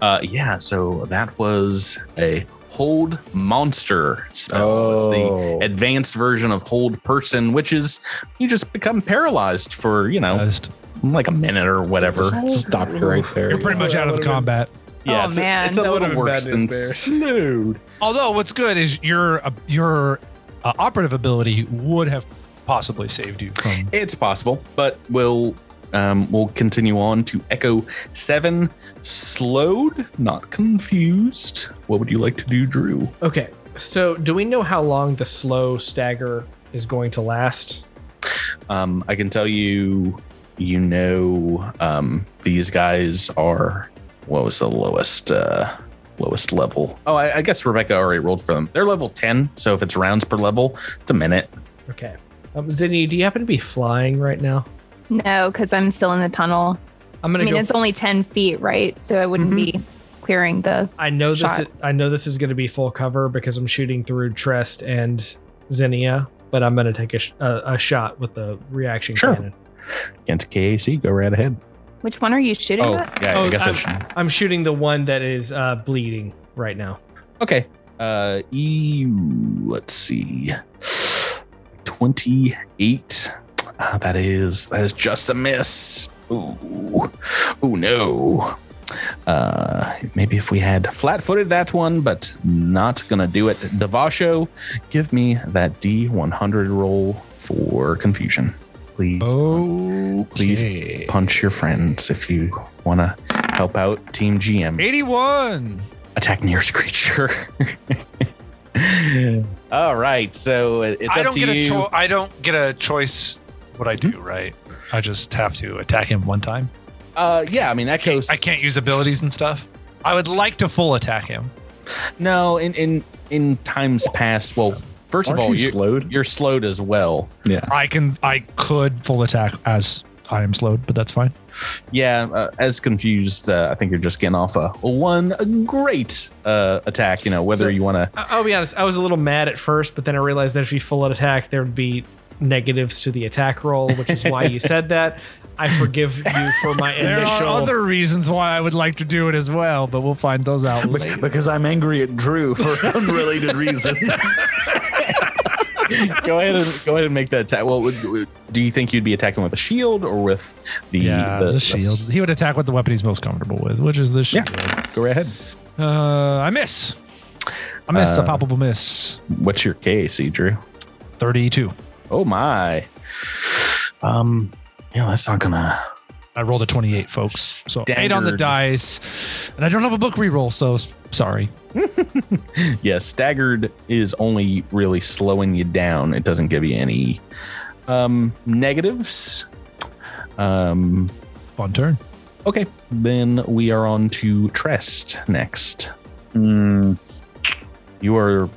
Uh, yeah, so that was a hold monster spell. Oh. It's the advanced version of hold person, which is you just become paralyzed for, you know, Just- like a minute or whatever. Stop you right there. You're pretty much out of the combat. Yeah, Oh, it's, a- man. it's a That little worse than news bears. slowed. Although what's good is your uh, your uh, operative ability would have possibly saved you from. It's possible, but we'll um, we'll continue on to Echo Seven. Slowed, not confused. What would you like to do, Drew? Okay, so do we know how long the slow stagger is going to last? Um, I can tell you, you know, um, these guys are what was the lowest uh, lowest level? Oh, I, I guess Rebecca already rolled for them. They're level ten, so if it's rounds per level, it's a minute. Okay. Um, Zinni, do you happen to be flying right now? No, because I'm still in the tunnel. I'm gonna I mean, go. it's only 10 feet, right? So I wouldn't be clearing the. I know this. Shot. Is, I know this is going to be full cover because I'm shooting through Trest and Zinnia, but I'm going to take a, sh- a, a shot with the reaction Sure. cannon. Against KAC, go right ahead. Which one are you shooting Oh, at? yeah, I guess I I'm, should. I'm shooting the one that is uh, bleeding right now. Okay. Uh, EU, let's see. 28. Ah, that is that is just a miss. Ooh. Ooh no. Uh maybe if we had flat-footed that one, but not gonna do it. Devasho, give me that D100 roll for confusion. Please. Oh, Please punch your friends if you wanna help out Team GM. 81. Attack nearest creature. All right, so it's I up don't to get a you. cho- I don't get a choice what I do, right? I just have to attack him one time. uh, yeah, I mean Echoes. I can't use abilities and stuff. I would like to full attack him. No, in in in times past. Well, 1st of Aren't all, you you're, slowed? you're slowed as well. Yeah. I can I could full attack as I am slowed, but that's fine. Yeah, uh, as confused, uh, I think you're just getting off a, a one great uh, attack. You know, whether So- you want to. I- I'll be honest. I was a little mad at first, but then I realized that if you full out attack, there would be negatives to the attack roll, which is why you said that. I forgive you for my initial. There are other reasons why I would like to do it as well, but we'll find those out later. Because I'm angry at Drew for unrelated reason. go ahead and go ahead and make that attack. Well, would, would- do you think you'd be attacking with a shield or with the yeah, the, shield. He would attack with the weapon he's most comfortable with, which is the Yeah. shield. Go right ahead. Uh, I miss. I miss a Uh, palpable miss. What's your KAC, Drew? 32. Oh my. Um, yeah, that's not gonna. I rolled a 28, folks. So eight on the dice. And I don't have a book reroll, so sorry. Yeah, staggered is only really slowing you down. It doesn't give you any um negatives. Um Fun turn. okay, then we are on to Trest next. Hmm. You are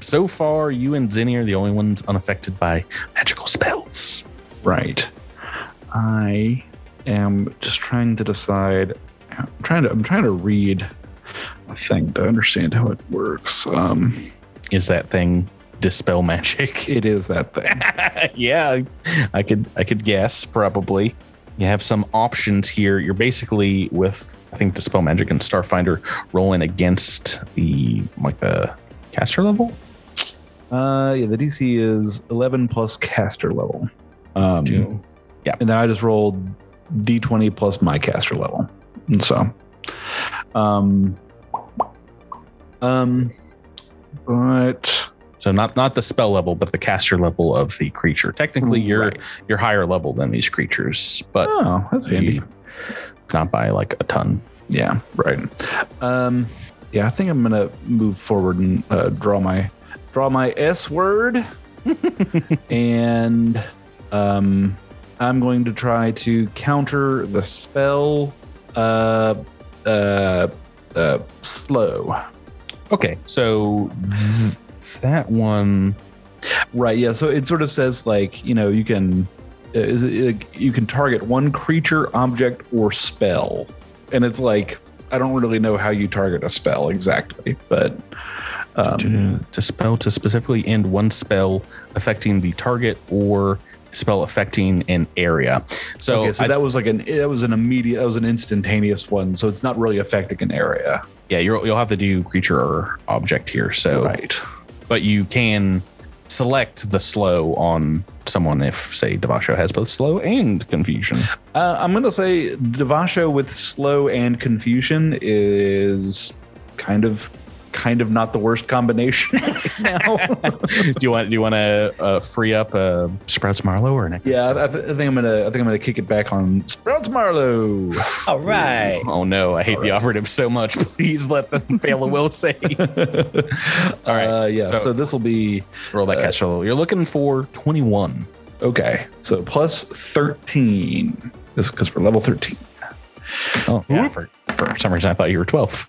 so far you and Zinni are the only ones unaffected by magical spells. Right. I am just trying to decide. I'm trying to. I'm trying to read a thing to understand how it works. Um, Is that thing dispel magic? it is that thing. yeah, I could I could guess probably. You have some options here. You're basically with I think dispel magic and starfinder rolling against the like the caster level. Uh, yeah, the DC is 11 plus caster level. Um, Two. Yeah. and then I just rolled D20 plus my caster level, and so, um, um, but So not not the spell level, but the caster level of the creature. Technically, you're Right. you're higher level than these creatures, but oh, that's handy. not by like a ton. Yeah, right. Um, yeah, I think I'm gonna move forward and uh, draw my draw my S word, and um, I'm going to try to counter the spell. Uh, uh, uh, slow. Okay, so th- that one. Right. Yeah. So it sort of says like you know you can uh, is it you can target one creature, object, or spell, and it's like I don't really know how you target a spell exactly, but um, to, to spell to specifically end one spell affecting the target or spell affecting an area. So, okay, so I- that was like an that was an immediate that was an instantaneous one, so it's not really affecting an area. yeah, you'll, you'll have to do creature or object here. So, Right. but you can select the slow on someone if, say, Devasho has both slow and confusion. Uh, I'm gonna say Devasho with slow and confusion is kind of kind of not the worst combination now. do you want do you want to uh, free up uh, Sprouts Marlowe or an yeah, I, th- I think I'm gonna I think I'm gonna kick it back on Sprouts Marlowe. All right. Oh no, I hate the operative so much. Please let them fail a will save. All right, Uh, yeah. so- So, this will be Roll that catch roll. You're looking for 21. okay. So plus 13 is because we're level 13. Oh, yeah. For, for some reason, I thought you were 12.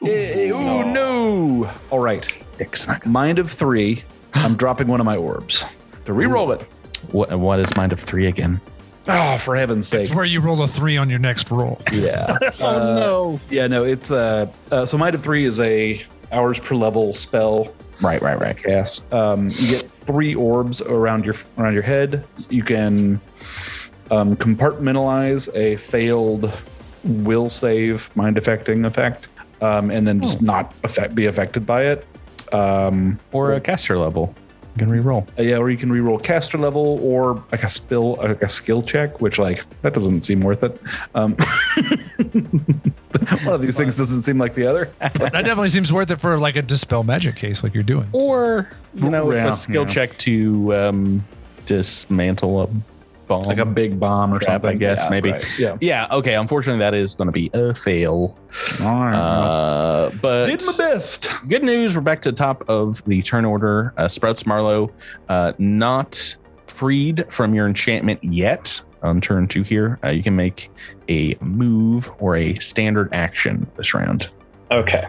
Hey, oh no! All right. It's Mind of three. I'm dropping one of my orbs to re-roll it. What, what is Mind of Three again? Oh, for heaven's sake! It's where you roll a three on your next roll. Yeah. Oh, no. Yeah, no. It's uh, uh so mind of three is a hours per level spell Right, right, right. cast. Um, you get three orbs around your around your head. You can um, compartmentalize a failed will save mind affecting effect, um, and then just not affect be affected by it. Um, Or a caster level. You can re-roll. uh, yeah, or you can reroll caster level or like a spill like a skill check, which like that doesn't seem worth it. Um, one of these things doesn't seem like the other. That definitely seems worth it for like a dispel magic case, like you're doing. Or, you know, if Yeah, a skill yeah. check to um, dismantle a bomb. Like a big bomb or Trap, something. I guess, Yeah, maybe. right. Yeah. Yeah, okay. Unfortunately, that is going to be a fail. All right. Uh, but Did my best. good news we're back to the top of the turn order uh, sprouts Marlowe, uh, not freed from your enchantment yet on turn two here uh, you can make a move or a standard action this round Okay.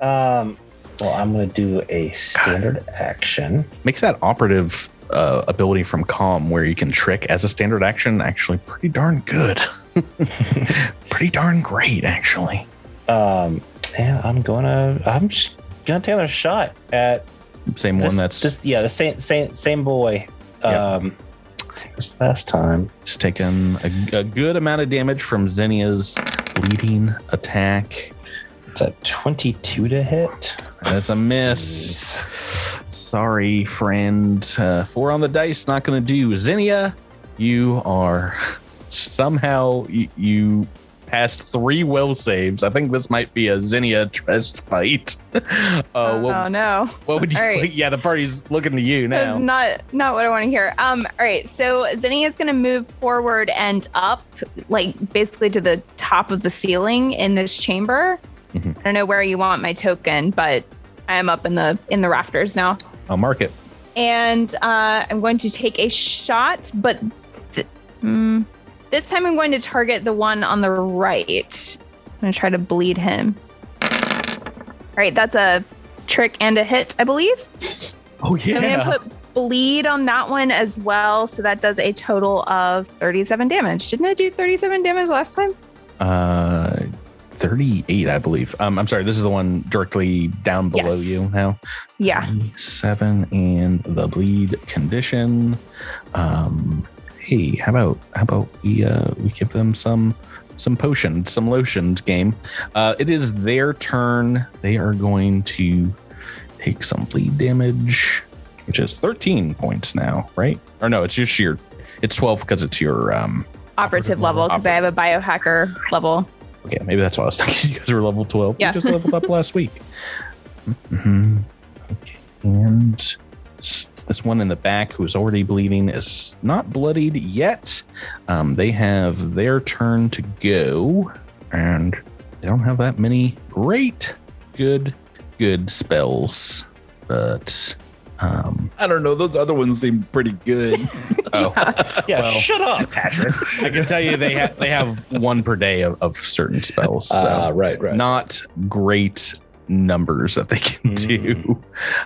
Um. Well, I'm gonna do a standard action. makes that operative uh, ability from calm where you can trick as a standard action actually pretty darn good pretty darn great actually Um. And I'm gonna. I'm just gonna take another shot at same this, one that's just, yeah the same same same boy. Yeah. Um. This last time. taking a, a good amount of damage from Zinnia's leading attack It's a 22 to hit. That's a miss. Sorry, friend. Uh, four on the dice, not going to do. Zinnia, you are somehow you, you passed three will saves. I think this might be a Zinnia trust fight. uh, oh what, no. what would you? all right. Yeah, the party's looking to you That's now. not not what I want to hear. Um, all right, so Zinnia is going to move forward and up, like basically to the top of the ceiling in this chamber. Mhm. I don't know where you want my token, but I am up in the in the rafters now, I'll mark it. and uh, I'm going to take a shot, but th- hmm, this time I'm going to target the one on the right. I'm going to try to bleed him. All right, that's a trick and a hit, I believe. Oh So I'm gonna put bleed on that one as well. So that does a total of 37 damage. Didn't I do 37 damage last time? Uh, 38, I believe. Um, I'm sorry. This is the one directly down below Yes. you now. Yeah. seven and the bleed condition. Um, hey, how about how about we uh we give them some some potions, some lotions game. Uh, it is their turn. They are going to take some bleed damage, which is 13 points now, right? Or no, it's just your it's 12 because it's your um Operative level because I have a biohacker level. Okay, maybe that's why I was thinking you guys were level 12. Yeah. You just leveled up last week. hmm Okay. And this one in the back who's already bleeding is not bloodied yet. Um, they have their turn to go, and they don't have that many great, good, good spells. But um, I don't know. Those other ones seem pretty good. oh, Yeah, Well- shut up, Patrick. I can tell you they have they have one per day of, of certain spells. So. Ah, right, right. not great numbers that they can Mm. do.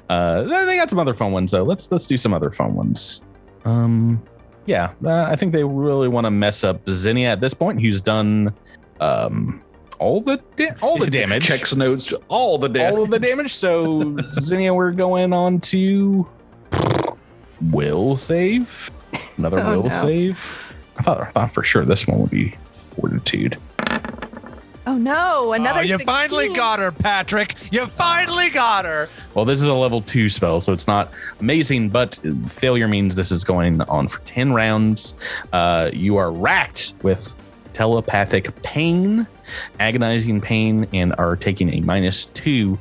Uh, they they got some other fun ones though. Let's let's do some other fun ones. Um, yeah, uh, I think they really want to mess up Zinnia at this point. Who's done um all the da- all the damage, Checks notes, all the damage. all of the damage. So Zinnia, we're going on to will save. Another Oh, will no. save. I thought I thought for sure this one would be fortitude. Oh no, another oh, you 16. finally got her, Patrick. You finally got her. Well, this is a level two spell, so it's not amazing, but failure means this is going on for 10 rounds. Uh, you are racked with telepathic pain, agonizing pain, and are taking a minus two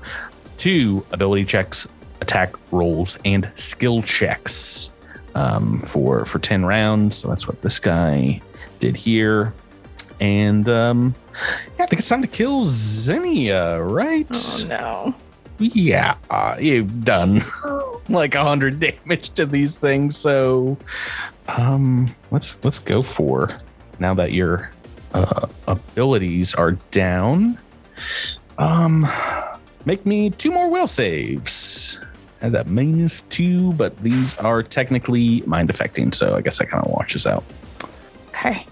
to ability checks, attack rolls, and skill checks um, for, for 10 rounds. So that's what this guy did here. And um, yeah, I think it's time to kill Zinnia, right? Oh no. yeah, uh, you've done like a hundred damage to these things. So, um, let's let's go for now that your uh, abilities are down. Um, make me two more will saves. Had that minus two, but these are technically mind affecting, so I guess I kind of washes out. Okay.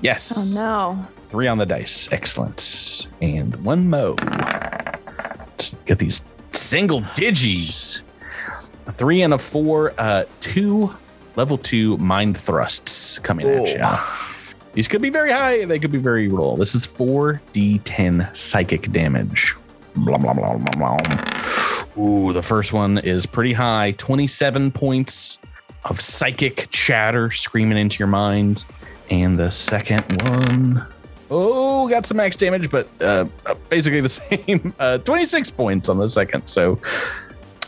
Yes. Oh no. Three on the dice. Excellent. And one mo. Get these single digis. A three and a four. Uh, two level two mind thrusts coming at you. These could be very high. They could be very low. This is 4d10 psychic damage. Blah, blah, blah, blah, blah. Ooh, the first one is pretty high 27 points of psychic chatter screaming into your mind. And the second one, oh, got some max damage, but uh, basically the same. Uh, 26 points on the second. So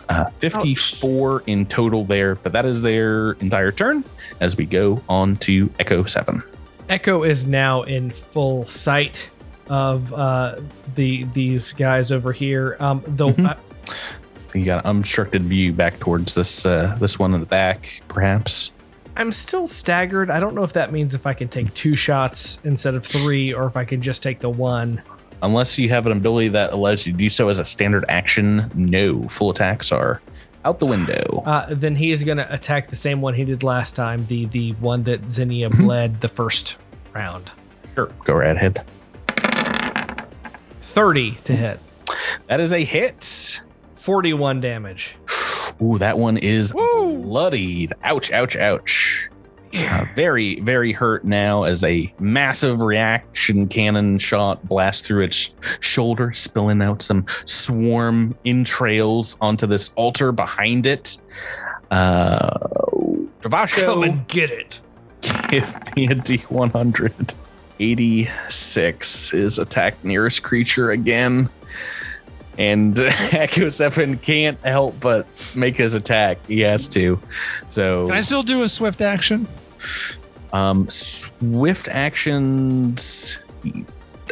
uh, 54 in total there, but that is their entire turn as we go on to Echo 7. Echo is now in full sight of uh, the these guys over here. Um, though Mhm. I- You got an unobstructed view back towards this uh, this one in the back, perhaps. I'm still staggered. I don't know if that means if I can take two shots instead of three, or if I can just take the one. Unless you have an ability that allows you to do so as a standard action, no. Full attacks are out the window. Uh, then he is going to attack the same one he did last time, the the one that Zinnia bled the first round. Sure, go right ahead. Thirty to hit, That is a hit. Forty-one damage. Ooh, that one is bloodied. Ouch, ouch, ouch. Uh, very, very hurt now as a massive reaction cannon shot blasts through its shoulder, spilling out some swarm entrails onto this altar behind it. Uh, Travasho, Come and get it. give me a D100. 86 is attack nearest creature again. And Echo 7 can't help but make his attack. He has to. So Can I still do a swift action? um, swift actions.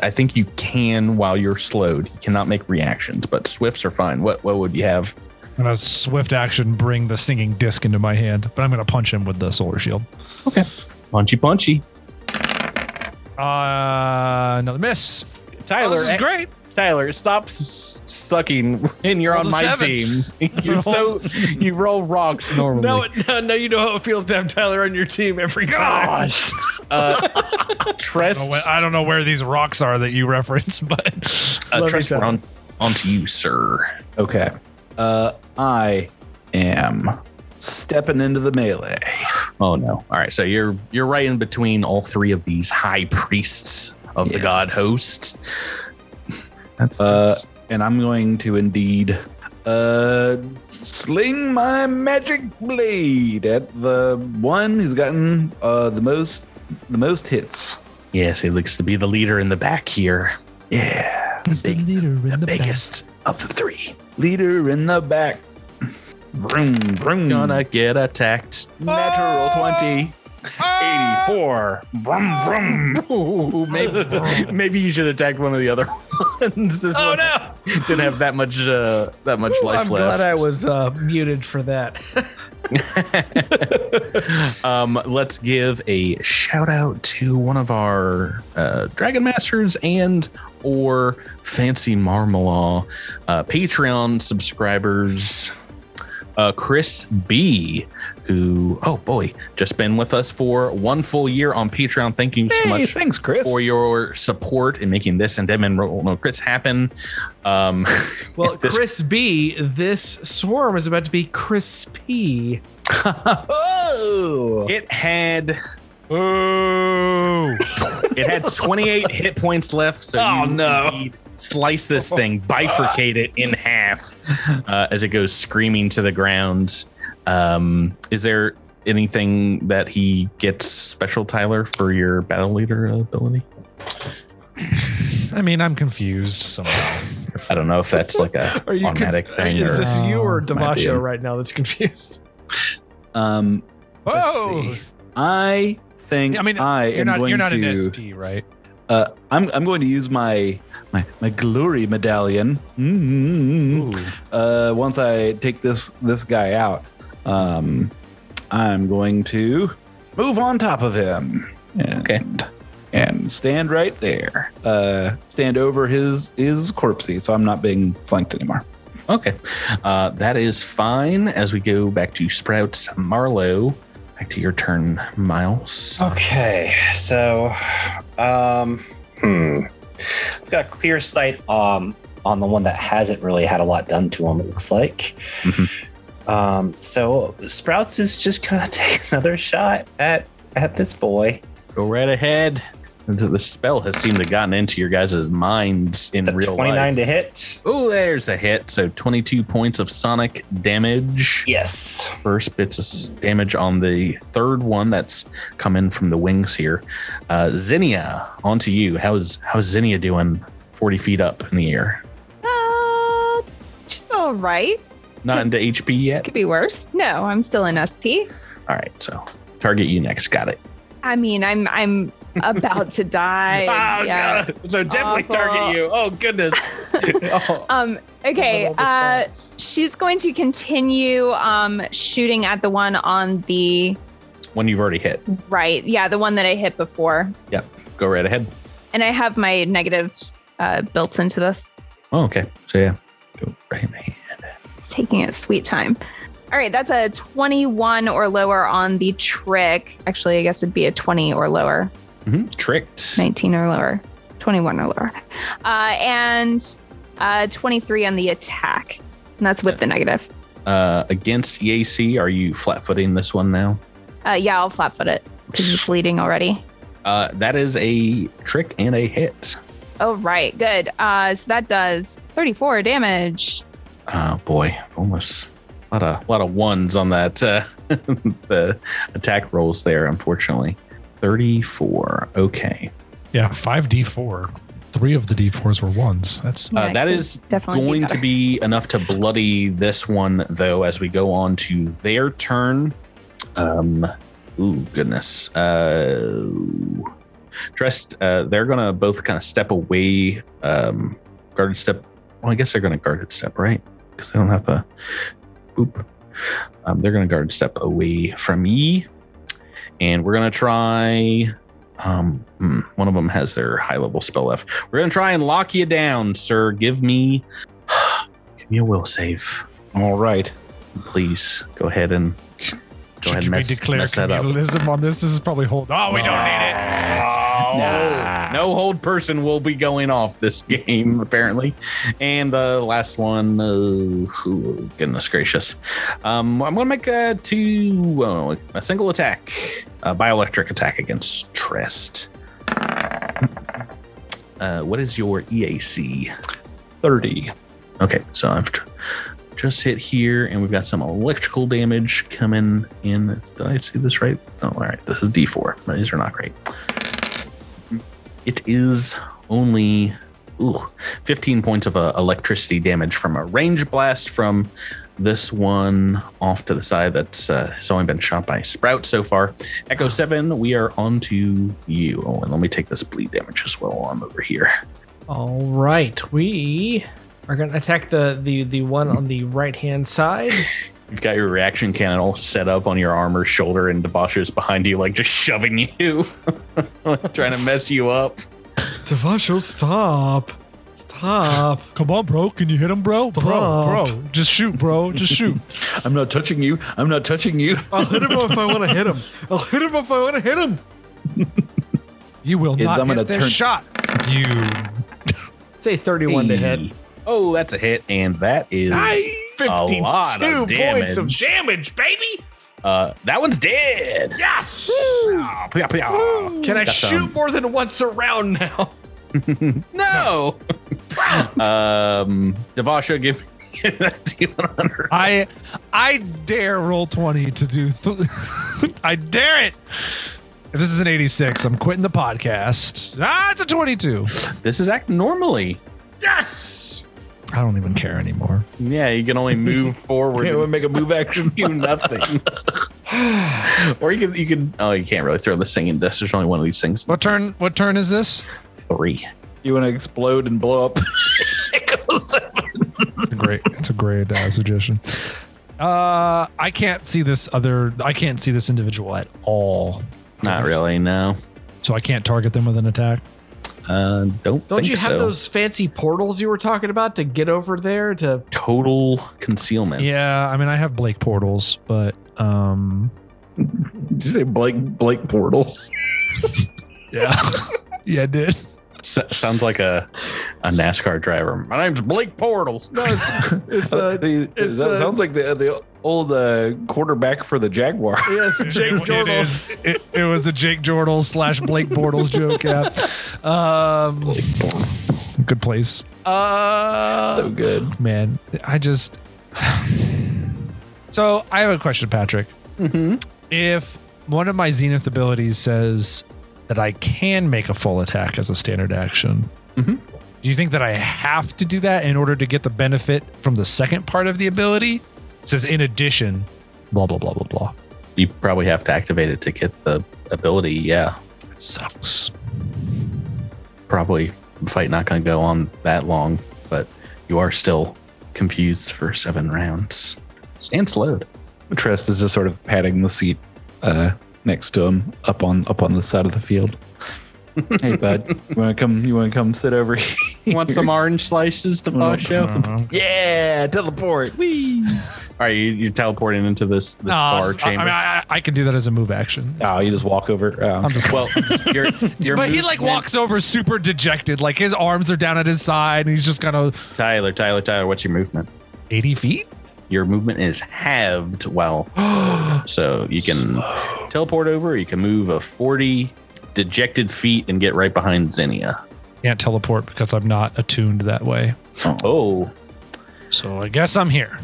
I think you can while you're slowed. You cannot make reactions, but swifts are fine. What what would you have? I'm gonna swift action bring the singing disc into my hand, but I'm gonna punch him with the solar shield. Okay, punchy punchy. Uh, another miss. Tyler, Oh, this is eh, great. Tyler, stop s- sucking when you're Roll on my seven. team. You're so you roll rocks normally. No, no, no, you know how it feels to have Tyler on your team every time. Uh, I don't, know where, I don't know where these rocks are that you reference, but uh, Let me Trest, we're you. on onto you, sir. Okay. Uh, I am stepping into the melee. Oh no! All right, so you're you're right in between all three of these high priests of the Yeah. god hosts. That's, Uh, that's- and I'm going to indeed uh sling my magic blade at the one who's gotten uh the most the most hits. yes, he looks to be the leader in the back here. Yeah. The, big, the biggest of the three. Leader in the back. Vroom vroom. Gonna get attacked. natural 20. 84. Vroom vroom. Ooh, maybe, maybe you should attack one of the other ones. This Oh one no! didn't have that much uh, that much life I'm left. glad I was uh, muted for that. um, let's give a shout out to one of our uh, Dragon Masters and or Fancy Marmalaw uh, Patreon subscribers. Uh, Chris B, who oh boy, just been with us for one full year on Patreon. Thank you so Hey, much thanks, Chris. for your support in making this and Dem and Roll No Crits happen. Um, Well, this- Chris B, this swarm is about to be crispy. oh. It had. Oh, it had 28 hit points left. So Oh, you no. indeed slice this thing, bifurcate it in half uh, as it goes screaming to the ground. Um, is there anything that he gets special, Tyler, for your battle leader ability? I mean, I'm confused somehow. I don't know if that's like a Are you automatic conf- thing. Is Or, this you or Damasio right now that's confused? Um let's Whoa! see. I think I mean, I you're am not going you're not to an SP, right? Uh I'm I'm going to use my my my glory medallion. Mm, Uh once I take this this guy out. Um I'm going to move on top of him. And, Okay. And stand right there. Uh stand over his his corpsey, so I'm not being flanked anymore. Okay, uh, that is fine. As we go back to Sprouts, Marlowe, back to your turn, Miles. Okay, so, um, hmm, I've got a clear sight um on the one that hasn't really had a lot done to him. It looks like. Mhm. Um, so Sprouts is just gonna take another shot at at this boy. Go right ahead. The spell has seemed to have gotten into your guys' minds in The real Twenty nine life. to hit. Oh, there's a hit. So 22 points of sonic damage. Yes. First bits of damage on the third one that's come in from the wings here. Uh, Zinnia, onto you. How's how's Zinnia doing? 40 feet up in the air. Uh, she's all right. Not into HP yet. Could be worse. No, I'm still in SP. All right, so target you next. Got it. I mean, I'm I'm about to die. Oh, yeah. So definitely Awful. target you. Oh goodness. Oh. Um. Okay. Uh, she's going to continue um shooting at the one on the One you've already hit. right. Yeah, the one that I hit before, Yep. Go right ahead. and I have my negatives uh, built into this. Oh, okay. So yeah, go right ahead. It's taking its sweet time. All right, that's a 21 or lower on the trick. Actually, I guess it'd be a 20 or lower, Mhm. Tricked. 19 or lower, 21 or lower, uh, and uh, 23 on the attack. And that's with the negative. Uh, against EAC, are you flat-footing this one now? Uh, yeah, I'll flat foot it because it's bleeding already. Uh, that is a trick and a hit. Oh, right. Good. Uh, so that does 34 damage. Oh boy, almost a lot of lot of ones on that uh, the attack rolls there. Unfortunately, thirty-four. Okay, Yeah, five D four. Three of the D fours were ones. That's uh, Yeah, that could is definitely be going to better. be enough to bloody this one though. As we go on to their turn. Um. Ooh, goodness. Uh. Dressed. Uh. They're gonna both kind of step away. Um. Guarded step. Well, I guess they're gonna guarded step, right? Because they don't have to. Boop. Um, they're gonna guard step away from me, and we're gonna try. Um, hmm, one of them has their high level spell left. We're gonna try and lock you down, sir. Give me, give me a will save, All right. please. Go ahead and go ahead and mess, mess that up. communalism on this? This is probably hold. Oh, we don't need it. No, no hold person will be going off this game apparently. And the last one, uh, ooh, goodness gracious, um, I'm gonna make a two, uh, a single attack, a bioelectric attack against Trest. Uh, what is your EAC? 30. Okay, so I've tr- just hit here, and we've got some electrical damage coming in. Did I see this right? Oh, all right. This is D4. These are not great. It is only ooh, 15 points of uh, electricity damage from a range blast from this one off to the side that's uh, only been shot by Sprout so far. Echo 7, we are on to you. Oh, and let me take this bleed damage as well while I'm over here. All right, we are going to attack the the the one on the right hand side. You've got your reaction cannon all set up on your armor shoulder, and Devasho's behind you, like just shoving you, trying to mess you up. Devasho, stop, stop. Come on, bro. Can you hit him, bro? Bro, Stop. bro. Just shoot, bro. Just shoot. I'm not touching you. I'm not touching you. I'll hit him if I want to hit him. I'll hit him if I want to hit him. You will Kids, not I'm hit gonna this turn- shot. You. Say 31 to hit. Oh, that's a hit, and that is a lot of points of damage. damage, baby. Uh, that one's dead. Yes. Ah, pya, pya. Can I Got shoot some- more than once a round now? No. um, Devasho, give me that D100. I I dare roll 20 to do th- I dare it. If this is an 86, I'm quitting the podcast. Ah, it's a 22. This is act normally. Yes. I don't even care anymore. Yeah, you can only move forward. You and make a move action. do nothing. or you can you can oh you can't really throw the singing disc. There's only one of these things. What turn what turn is this? Three. You want to explode and blow up? Echo seven. It's a great it's a great uh, suggestion. Uh I can't see this other I can't see this individual at all. Not really. No. So I can't target them with an attack. Uh, don't. Don't think you have so. those fancy portals you were talking about to get over there to total concealment? Yeah, I mean I have Blake portals, but um Did you say Blake Blake Portals? Yeah. yeah, it did. S- sounds like a a NASCAR driver. My name's Blake Portals. No, it's, it's uh, it's, that uh, sounds like the the old uh, quarterback for the Jaguar. yes, Jake It- it, Jordan. it, it was the Jake Jordal slash Blake Bortles joke. Yeah. Um, good place. Uh, so good. man, I just. So I have a question, Patrick. If one of my Zenith abilities says that I can make a full attack as a standard action, Mhm. do you think that I have to do that in order to get the benefit from the second part of the ability? It says in addition, blah blah blah blah blah. You probably have to activate it to get the ability. Yeah, It sucks. probably fight not going to go on that long, but you are still confused for seven rounds. Stand slowed. Trest is just sort of patting the seat uh, next to him up on up on the side of the field. hey, bud, you want to come? You want to come sit over here? Want some orange slices to wash out? Yeah, teleport. Whee! All right, you, you're teleporting into this this No, far just- I, I mean, I, I can do that as a move action. Oh, you just walk over. Oh. I'm just well, your your but he like walks over super dejected, like his arms are down at his side, and he's just kind of Tyler, Tyler, Tyler. What's your movement? 80 feet. Your movement is halved. While so you can teleport over. You can move a forty dejected feet and get right behind Zinnia. Can't teleport because I'm not attuned that way. Oh, So I guess I'm here.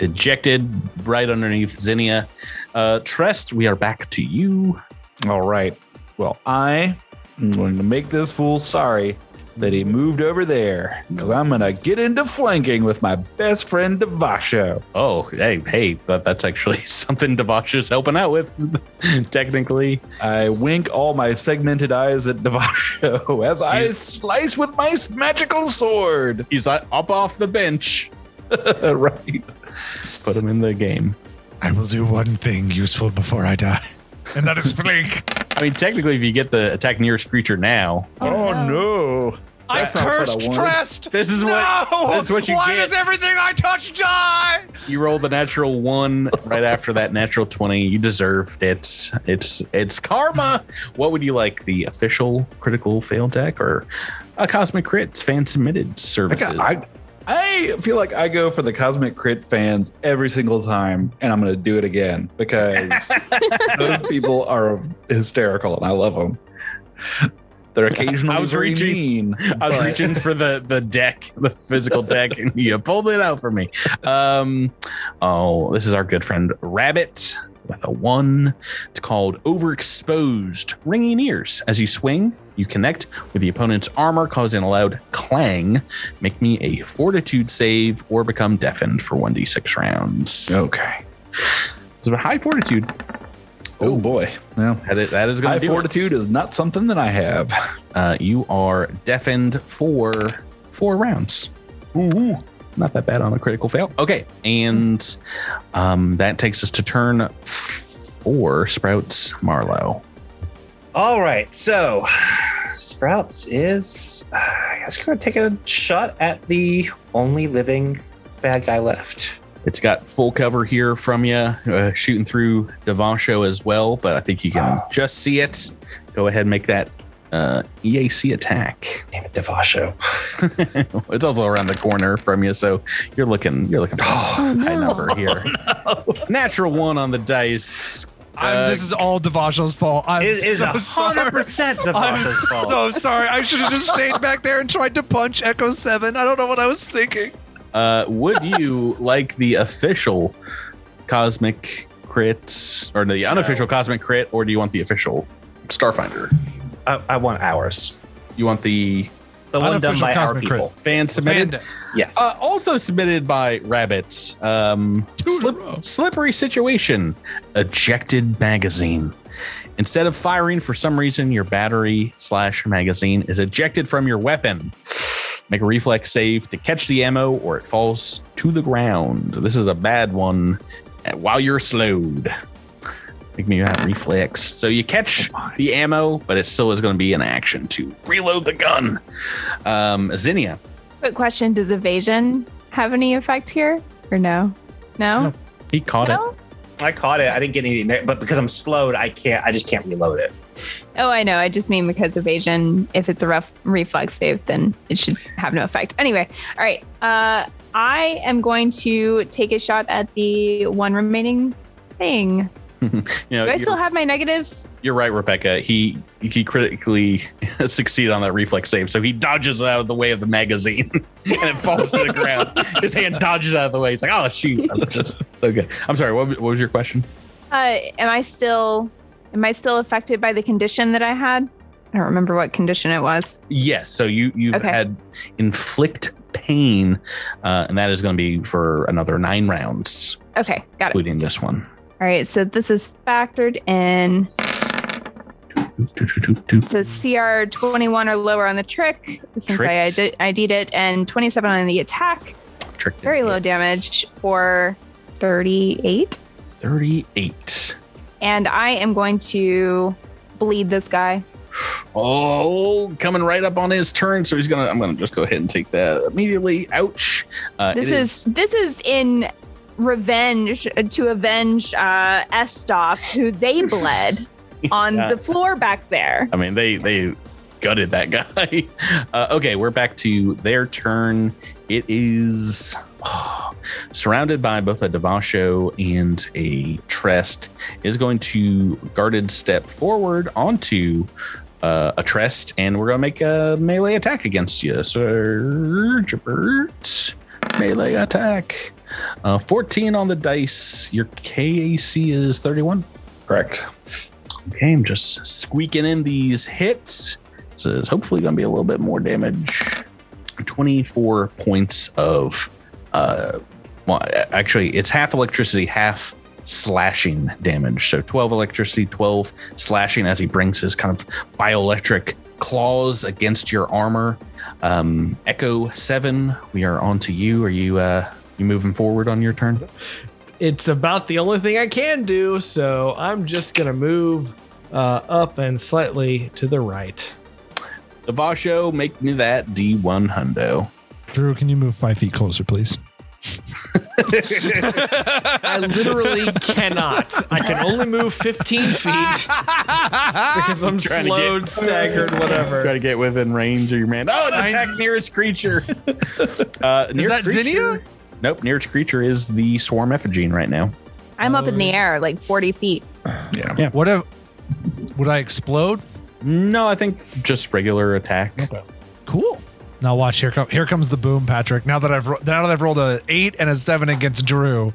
Dejected right underneath Zinnia. Uh, Trest, we are back to you. All right. Well, I am going to make this fool sorry that he moved over there because I'm going to get into flanking with my best friend Devasho. Oh, hey, hey, that, that's actually something Devasho's helping out with, technically. I wink all my segmented eyes at Devasho as I He's- slice with my magical sword. He's uh, up off the bench. right. Put him in the game. I will do one thing useful before I die, and that is blink. I mean, technically, if you get the attack nearest creature now, Oh, no. Oh, I That's not what I cursed wanted. Trest. this is what No! this is what you Why get. does everything I touch die? you roll the natural one right after that natural twenty. You deserved it. It's it's karma. What would you like? The official critical fail deck or a cosmic crits fan submitted I, services? got- I, I feel like I go for the Cosmic Crit fans every single time, and I'm going to do it again because those people are hysterical and I love them. They're occasionally I was very reaching- mean. I was but- reaching for the the deck, the physical deck, and you pulled it out for me. Um, oh, this is our good friend Rabbit with a one. It's called Overexposed. Ringing ears. As you swing, you connect with the opponent's armor, causing a loud clang. Make me a Fortitude save or become deafened for one d six rounds. Okay. It's a high Fortitude. Oh boy. Well, That is, that is going high to do fortitude is not something that I have. uh, you are deafened for four rounds. Ooh, not that bad on a critical fail. Okay, and um, that takes us to turn four. Sprouts Marlowe. All right, so Sprouts is, uh, I guess, going to take a shot at the only living bad guy left. It's got full cover here from you, uh, shooting through Devasho as well, but I think you can just see it. Go ahead and make that uh, EAC attack. Damn it, Devasho. it's also around the corner from you, so you're looking you're looking for a high number here. Natural one on the dice. Uh, this is all Devasho's fault. I'm It is so a hundred percent I'm Devasho's fault. so sorry. I should have just stayed back there and tried to punch Echo Seven. I don't know what I was thinking. Uh, would you like the official cosmic crit or the unofficial cosmic crit, or do you want the official Starfinder? I, I want ours. You want the The one done Unofficial by our Cosmic Crit. people. fan submitted? Panda. Yes. Uh, also submitted by Rabbits. Um, Two in a slip- slippery situation. Ejected magazine. Instead of firing, for some reason, your battery slash magazine is ejected from your weapon. Make a reflex save to catch the ammo, or it falls to the ground. This is a bad one. While you're slowed, make me that reflex. So you catch the ammo, but it still is going to be an action to reload the gun. Um, Zinnia, Quick question: Does evasion have any effect here, or no? No. he caught no. it. I caught it. I didn't get any, but because I'm slowed, I can't. I just can't reload it. Oh, I know. I just mean because evasion. If it's a rough reflex save, then it should have no effect. Anyway, all right. Uh, I am going to take a shot at the one remaining thing. you know, Do I still have my negatives? you're right, Rebecca. He he critically succeeded on that reflex save, so he dodges out of the way of the magazine, and it falls to the ground. His hand dodges out of the way. It's like, oh shoot! I'm just okay. I'm sorry. What, was- what was your question? Uh, am I still am I still affected by the condition that I had? I don't remember what condition it was. Yes. So you you've Okay. had inflict pain, uh, and that is going to be for another nine rounds, Okay, got it. including this one. All right, so this is factored in. So CR 21 or lower on the trick, since I Tricked. ID- ID'd it, and 27 on the attack. Trick Very low damage for 38. Thirty-eight. And I am going to bleed this guy. Oh, coming right up on his turn. So he's gonna. I'm gonna just go ahead and take that immediately. Ouch. Uh, This is. this is in revenge to avenge uh, Estov, who they bled on Yeah. the floor back there. I mean, they they gutted that guy. Uh, okay, we're back to their turn. It is oh, surrounded by both a Devasho and a Trest. Is going to guarded step forward onto uh, a Trest, and we're gonna make a melee attack against you, Sir Jabert. Melee attack. Uh, 14 on the dice. Your KAC is 31. Correct. Okay, I'm just squeaking in these hits. So it's hopefully going to be a little bit more damage. 24 points of, uh, well, actually, it's half electricity, half slashing damage. So 12 electricity, 12 slashing as he brings his kind of bioelectric claws against your armor. Um, Echo 7, we are on to you. Are you, uh, you moving forward on your turn? It's about the only thing I can do, so I'm just gonna move uh, up and slightly to the right. Devasho, make me that D1 hundo. Drew, can you move five feet closer, please? I literally cannot. I can only move 15 feet because I'm Trying to slowed, get- staggered, whatever. Try to get within range of your man. Oh, it's attack nearest creature. uh, nearest that creature- Zinnia? Nope, nearest creature is the swarm ephigene right now. I'm up in the air, like 40 feet. Yeah. Yeah. What if would I explode? No, I think just regular attack. Cool. Now watch here come here comes the boom, Patrick. Now that I've now that I've rolled a eight and a seven against Drew.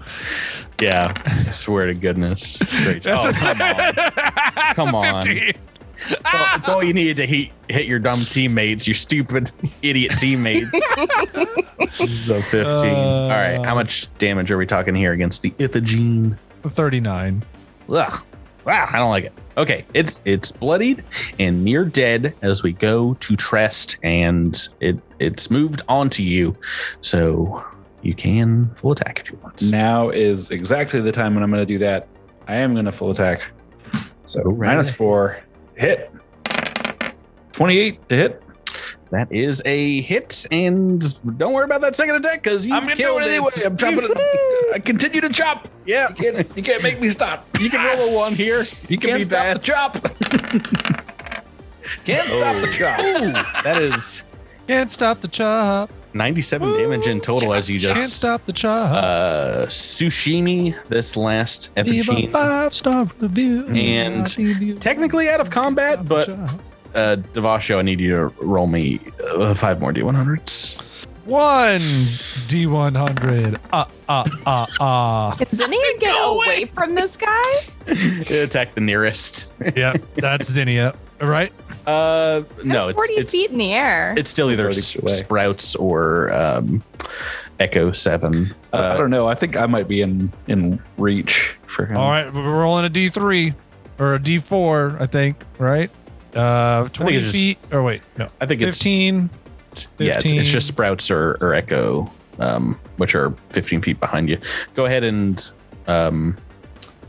Yeah, I swear to goodness. Great. Oh, come on. Come on. It's all, it's all you needed to hit, hit your dumb teammates, your stupid idiot teammates. so 15. all right, how much uh, damage are we talking here against the Iphigene? 39. Ugh. Wow, I don't like it. Okay, it's it's bloodied and near dead as we go to Trest, and it it's moved onto you, so you can full attack if you want. Now is exactly the time when I'm going to do that. I am going to full attack. So right. minus four, hit. 28 to hit. That is a hit, and don't worry about that second attack because you I'm gonna do killed it anyway. it. I'm chopping it. I continue to chop. Yeah, You can't, you can't make me stop. you can roll a one here. You can can't be stop bad. the chop. can't stop the chop. Ooh, that is Can't stop the chop. 97 damage in total as you just Can't stop the chop. uh sushimi this last Leave a epigen. five star review. And Technically out of combat, but uh Devasho, I need you to roll me uh, five more D100s. one D100. Uh, uh, uh, uh. Can Zinnia get away from this guy? Attack the nearest. yep, that's Zinnia, right? Uh no, I'm it's 40 it's feet in the air. it's still either s- away. sprouts or um Echo 7. I- I Uh, don't know. I think I might be in in reach for him. All right, we're rolling a D3 or a D4, I think, right? Uh, 20 it's just- feet. Or wait, no, I think it's 15. yeah, it's, it's just sprouts or, or echo, um, which are 15 feet behind you. Go ahead and, um,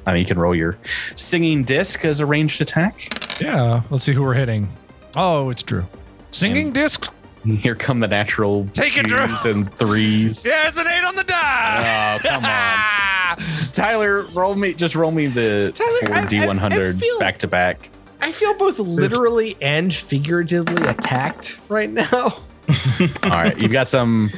I mean, you can roll your singing disc as a ranged attack. Yeah, let's see who we're hitting. Oh, it's Drew. Singing disc. Here come the natural Take it, Drew. twos and threes. Yeah, There's an eight on the die. Oh, come on. Tyler, roll me. Just roll me the Tyler, four D one I- I hundreds feel- back to back. I feel both literally and figuratively attacked right now. All right, you've got some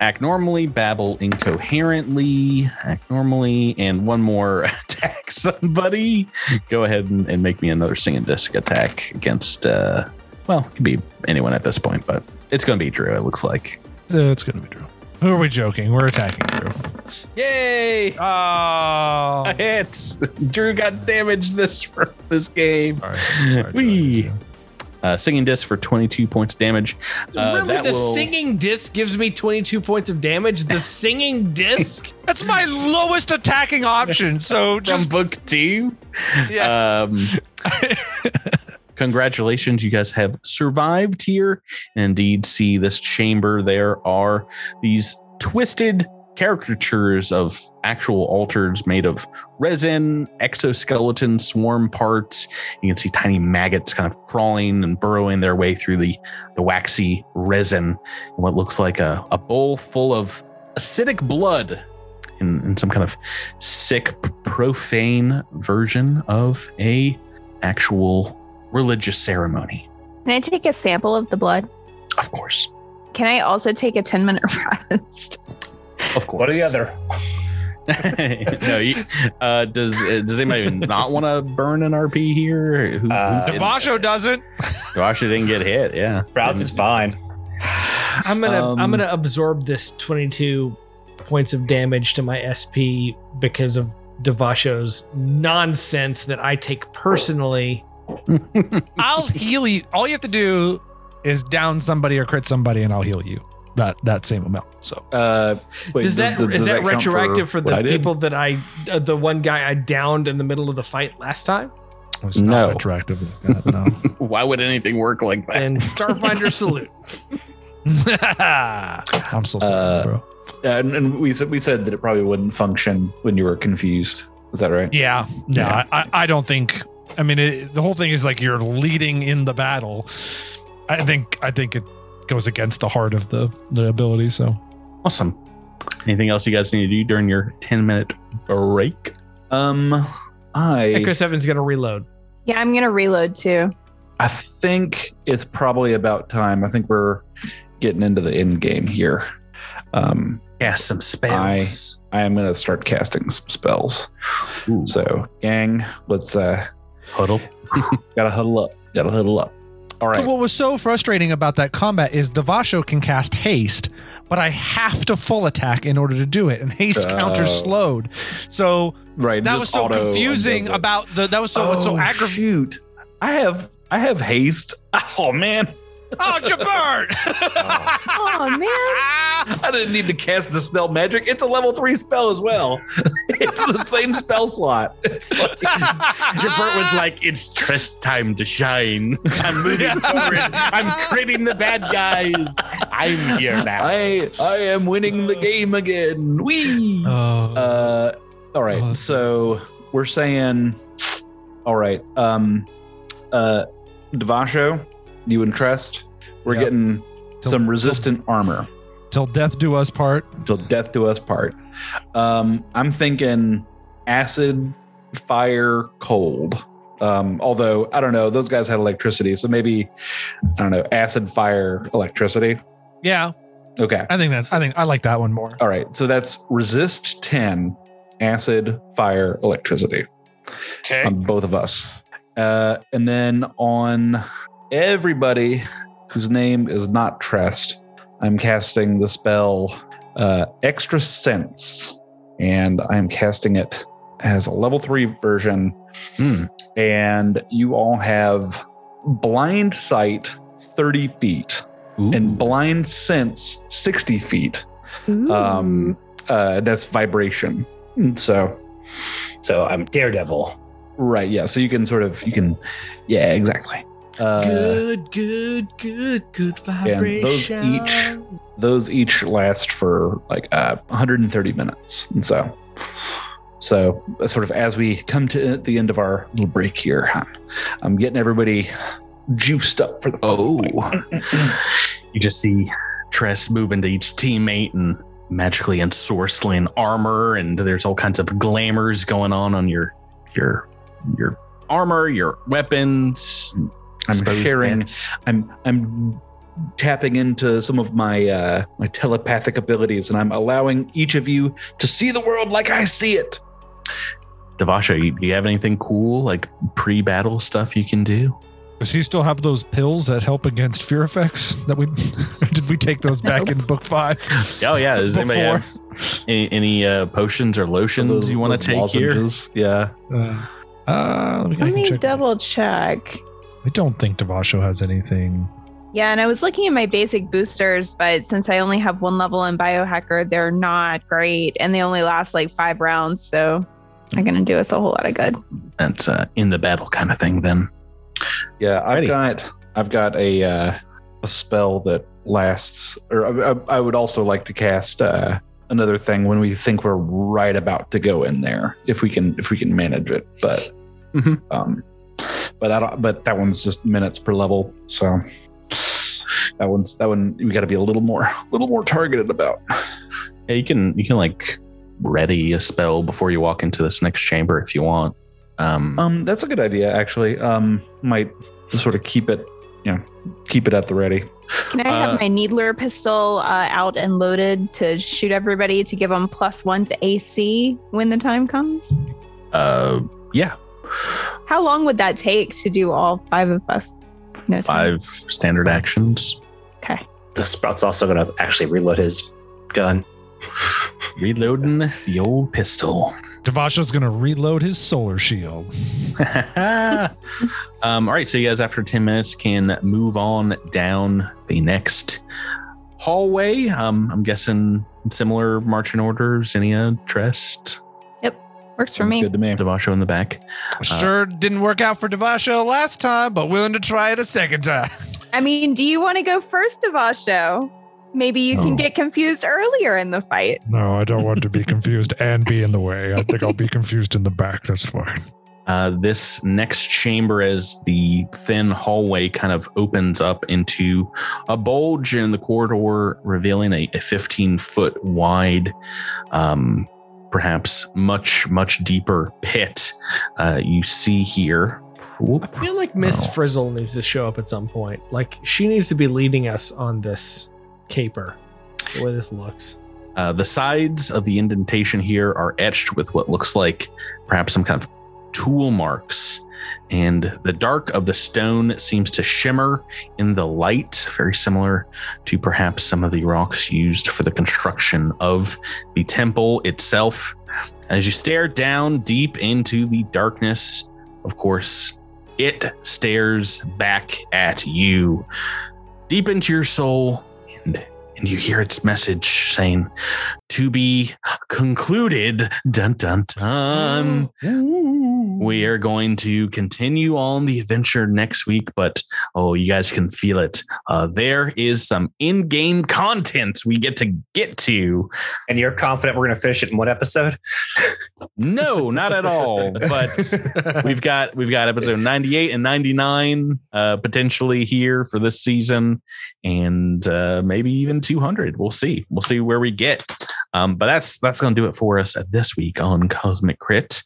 act normally, babble incoherently, act normally, and one more attack somebody. Go ahead and, and make me another singing disc attack against. uh Well, it can be anyone at this point, but it's going to be Drew. It looks like. Uh, it's gonna be Drew. Who are we joking? We're attacking Drew. Yay! Oh, A hit. Drew got damaged this this game. sorry. sorry Wee. Uh, singing disc for 22 points damage. Uh, really, that the will- singing disc gives me 22 points of damage. The singing disc? That's my lowest attacking option. So from book two. Yeah. Um, congratulations, you guys have survived here. And indeed, see this chamber. There are these twisted caricatures of actual altars made of resin, exoskeleton, swarm parts. You can see tiny maggots kind of crawling and burrowing their way through the, the waxy resin. What looks like a, a bowl full of acidic blood in, in some kind of sick, profane version of a actual religious ceremony. Can I take a sample of the blood? Of course, Can I also take a 10 minute rest? of course. What are the other? no, you, uh, does uh, does anybody not want to burn an RP here? Who, Uh, who did- doesn't. Devasho didn't get hit. Yeah, Sprouts is fine. I'm gonna Um, I'm gonna absorb this 22 points of damage to my SP because of Devasho's nonsense that I take personally. I'll heal you. All you have to do is down somebody or crit somebody, and I'll heal you that that same amount. So Uh, wait, does that is does that, count retroactive for, what the people that I uh, the one guy I downed in the middle of the fight last time? it's not No. retroactive. like that, No. Why would anything work like that? And Starfinder salute. I'm so sorry, Uh, bro. And, and we said we said that it probably wouldn't function when you were confused. Is that right? Yeah, yeah. I, I, I don't think. I mean, it, the whole thing is like you're leading in the battle. I think. I think it goes against the heart of the the ability. So awesome. Anything else you guys need to do during your ten minute break? Um, I Echo Seven's gonna reload. Yeah, I'm going to reload too. I think it's probably about time. I think we're getting into the end game here. Um, Cast some spells. I am going to start casting some spells. Ooh. So, gang, let's uh, Huddle. gotta huddle up. Gotta huddle up. All right. what was so frustrating about that combat is Devasho can cast haste, but I have to full attack in order to do it, and haste Oh. counters slowed. So Right. that was so confusing about the. That was so so Oh, aggravating. shoot. I have I have haste. Oh man. Oh, Jabert! Oh, man. I didn't need to cast the spell magic. It's a level three spell as well. it's the same spell slot. It's like Jabert was like, "It's Trest time to shine. I'm moving forward. I'm critting the bad guys. I'm here now." I I am winning the game again. Wee. Oh, Uh, all right. Awesome. So we're saying, all right. Um, uh, Devasho, you and Trest, we're Yep. getting Till- some resistant armor till death do us part. till death do us part. Um, I'm thinking acid, fire, cold. Um, although I don't know, those guys had electricity, so maybe I don't know, acid, fire, electricity. Yeah, Okay. I think that's. I think I like that one more. All right. So that's resist 10, acid, fire, electricity. Okay. on both of us. Uh, and then on everybody whose name is not Trest, I'm casting the spell uh, Extra Sense, and I'm casting it as a level three version. Hmm. And you all have blind sight 30 feet and blind sense 60 feet. Um, uh, that's vibration. And So So I'm Daredevil. Right. Yeah. So you can sort of you can. Yeah. Exactly. Uh, good, good, good, good and those vibration. each those each last for like uh, 130 minutes, and so so uh, sort of as we come to the end of our little break here, I'm, I'm getting everybody juiced up for the Oh. you just see Trest move into each teammate and magically ensorceling armor, and there's all kinds of glamours going on on your your your armor, your weapons. I'm sharing. bits. I'm I'm tapping into some of my uh, my telepathic abilities, and I'm allowing each of you to see the world like I see it. Devasho, you, do you have anything cool like pre-battle stuff you can do? Does he still have those pills that help against fear effects? That we did we take those back in book five? Oh yeah, does anybody Before. have any, any uh, potions or lotions Those- you want to take here? Yeah. Uh, uh, let me, Let me check. double check. I don't think Devasho has anything. Yeah, and I was looking at my basic boosters, but since I only have one level in biohacker, they're not great and they only last like five rounds. So they're going to do us a whole lot of good. That's uh, in the battle kind of thing. Then Yeah, I've Ready. got I've got a uh, a spell that lasts, or I, I- I would also like to cast uh, another thing when we think we're right about to go in there, if we can if we can manage it. But Mhm. um, but I don't. But that one's just minutes per level, so that one's that one we got to be a little more a little more targeted about. yeah, you can you can like ready a spell before you walk into this next chamber if you want. Um, Um, that's a good idea, actually. Um, might just sort of keep it, you know, keep it at the ready. Can I have Uh, my needler pistol uh, out and loaded to shoot everybody to give them plus one to AC when the time comes? uh, yeah, How long would that take to do all five of us? No time. five standard actions. Okay. The Sprout's also going to actually reload his gun. Reloading the old pistol. Devasho's gonna reload his solar shield. um, all right, so you guys, after 10 minutes, can move on down the next hallway. Um, I'm guessing similar marching orders, Zinnia, Trest, Works for Sounds me. good to me. Devasho in the back. Sure didn't work out for Devasho last time, but willing to try it a second time. I mean, do you want to go first, Devasho? Maybe you can get confused earlier in the fight. No, I don't want to be confused and be in the way. I think I'll be confused in the back. That's fine. Uh, this next chamber, as the thin hallway kind of opens up into a bulge in the corridor, revealing a, a 15 foot wide, um, perhaps much, much deeper pit. Uh, you see here. I feel like Miss Oh. Frizzle needs to show up at some point. Like she needs to be leading us on this caper. The way this looks. Uh, the sides of the indentation here are etched with what looks like perhaps some kind of tool marks. And the dark of the stone seems to shimmer in the light, very similar to perhaps some of the rocks used for the construction of the temple itself. As you stare down deep into the darkness, of course, it stares back at you, deep into your soul, and and you hear its message saying, "To be concluded." Dun dun dun. Oh, We are going to continue on the adventure next week, but oh, you guys can feel it. Uh, there is some in-game content we get to get to. And you're confident we're going to finish it in one episode? No, not at all. But we've got we've got episode 98 and 99 uh potentially here for this season and uh maybe even 200 we'll see we'll see where we get um but that's that's gonna do it for us this week on cosmic crit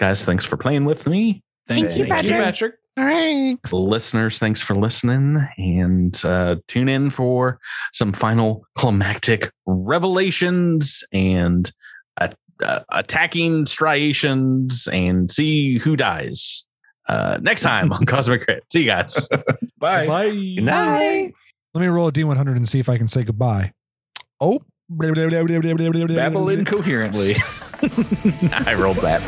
guys thanks for playing with me Thank you, Thank you, Patrick. Patrick. All right. listeners thanks for listening and uh tune in for some final climactic revelations and uh, uh, attacking striations and see who dies uh next time on cosmic crit see you guys Bye. Bye. Good night. Let me roll a D100 and see if I can say goodbye. Oh. Babble incoherently. i rolled that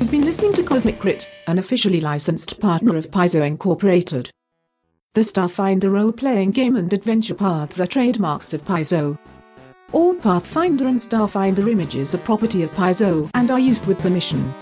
You've been listening to Cosmic Crit, an officially licensed partner of Paizo Incorporated. The Starfinder role-playing game and adventure paths are trademarks of Paizo. All Pathfinder and Starfinder images are property of Paizo and are used with permission.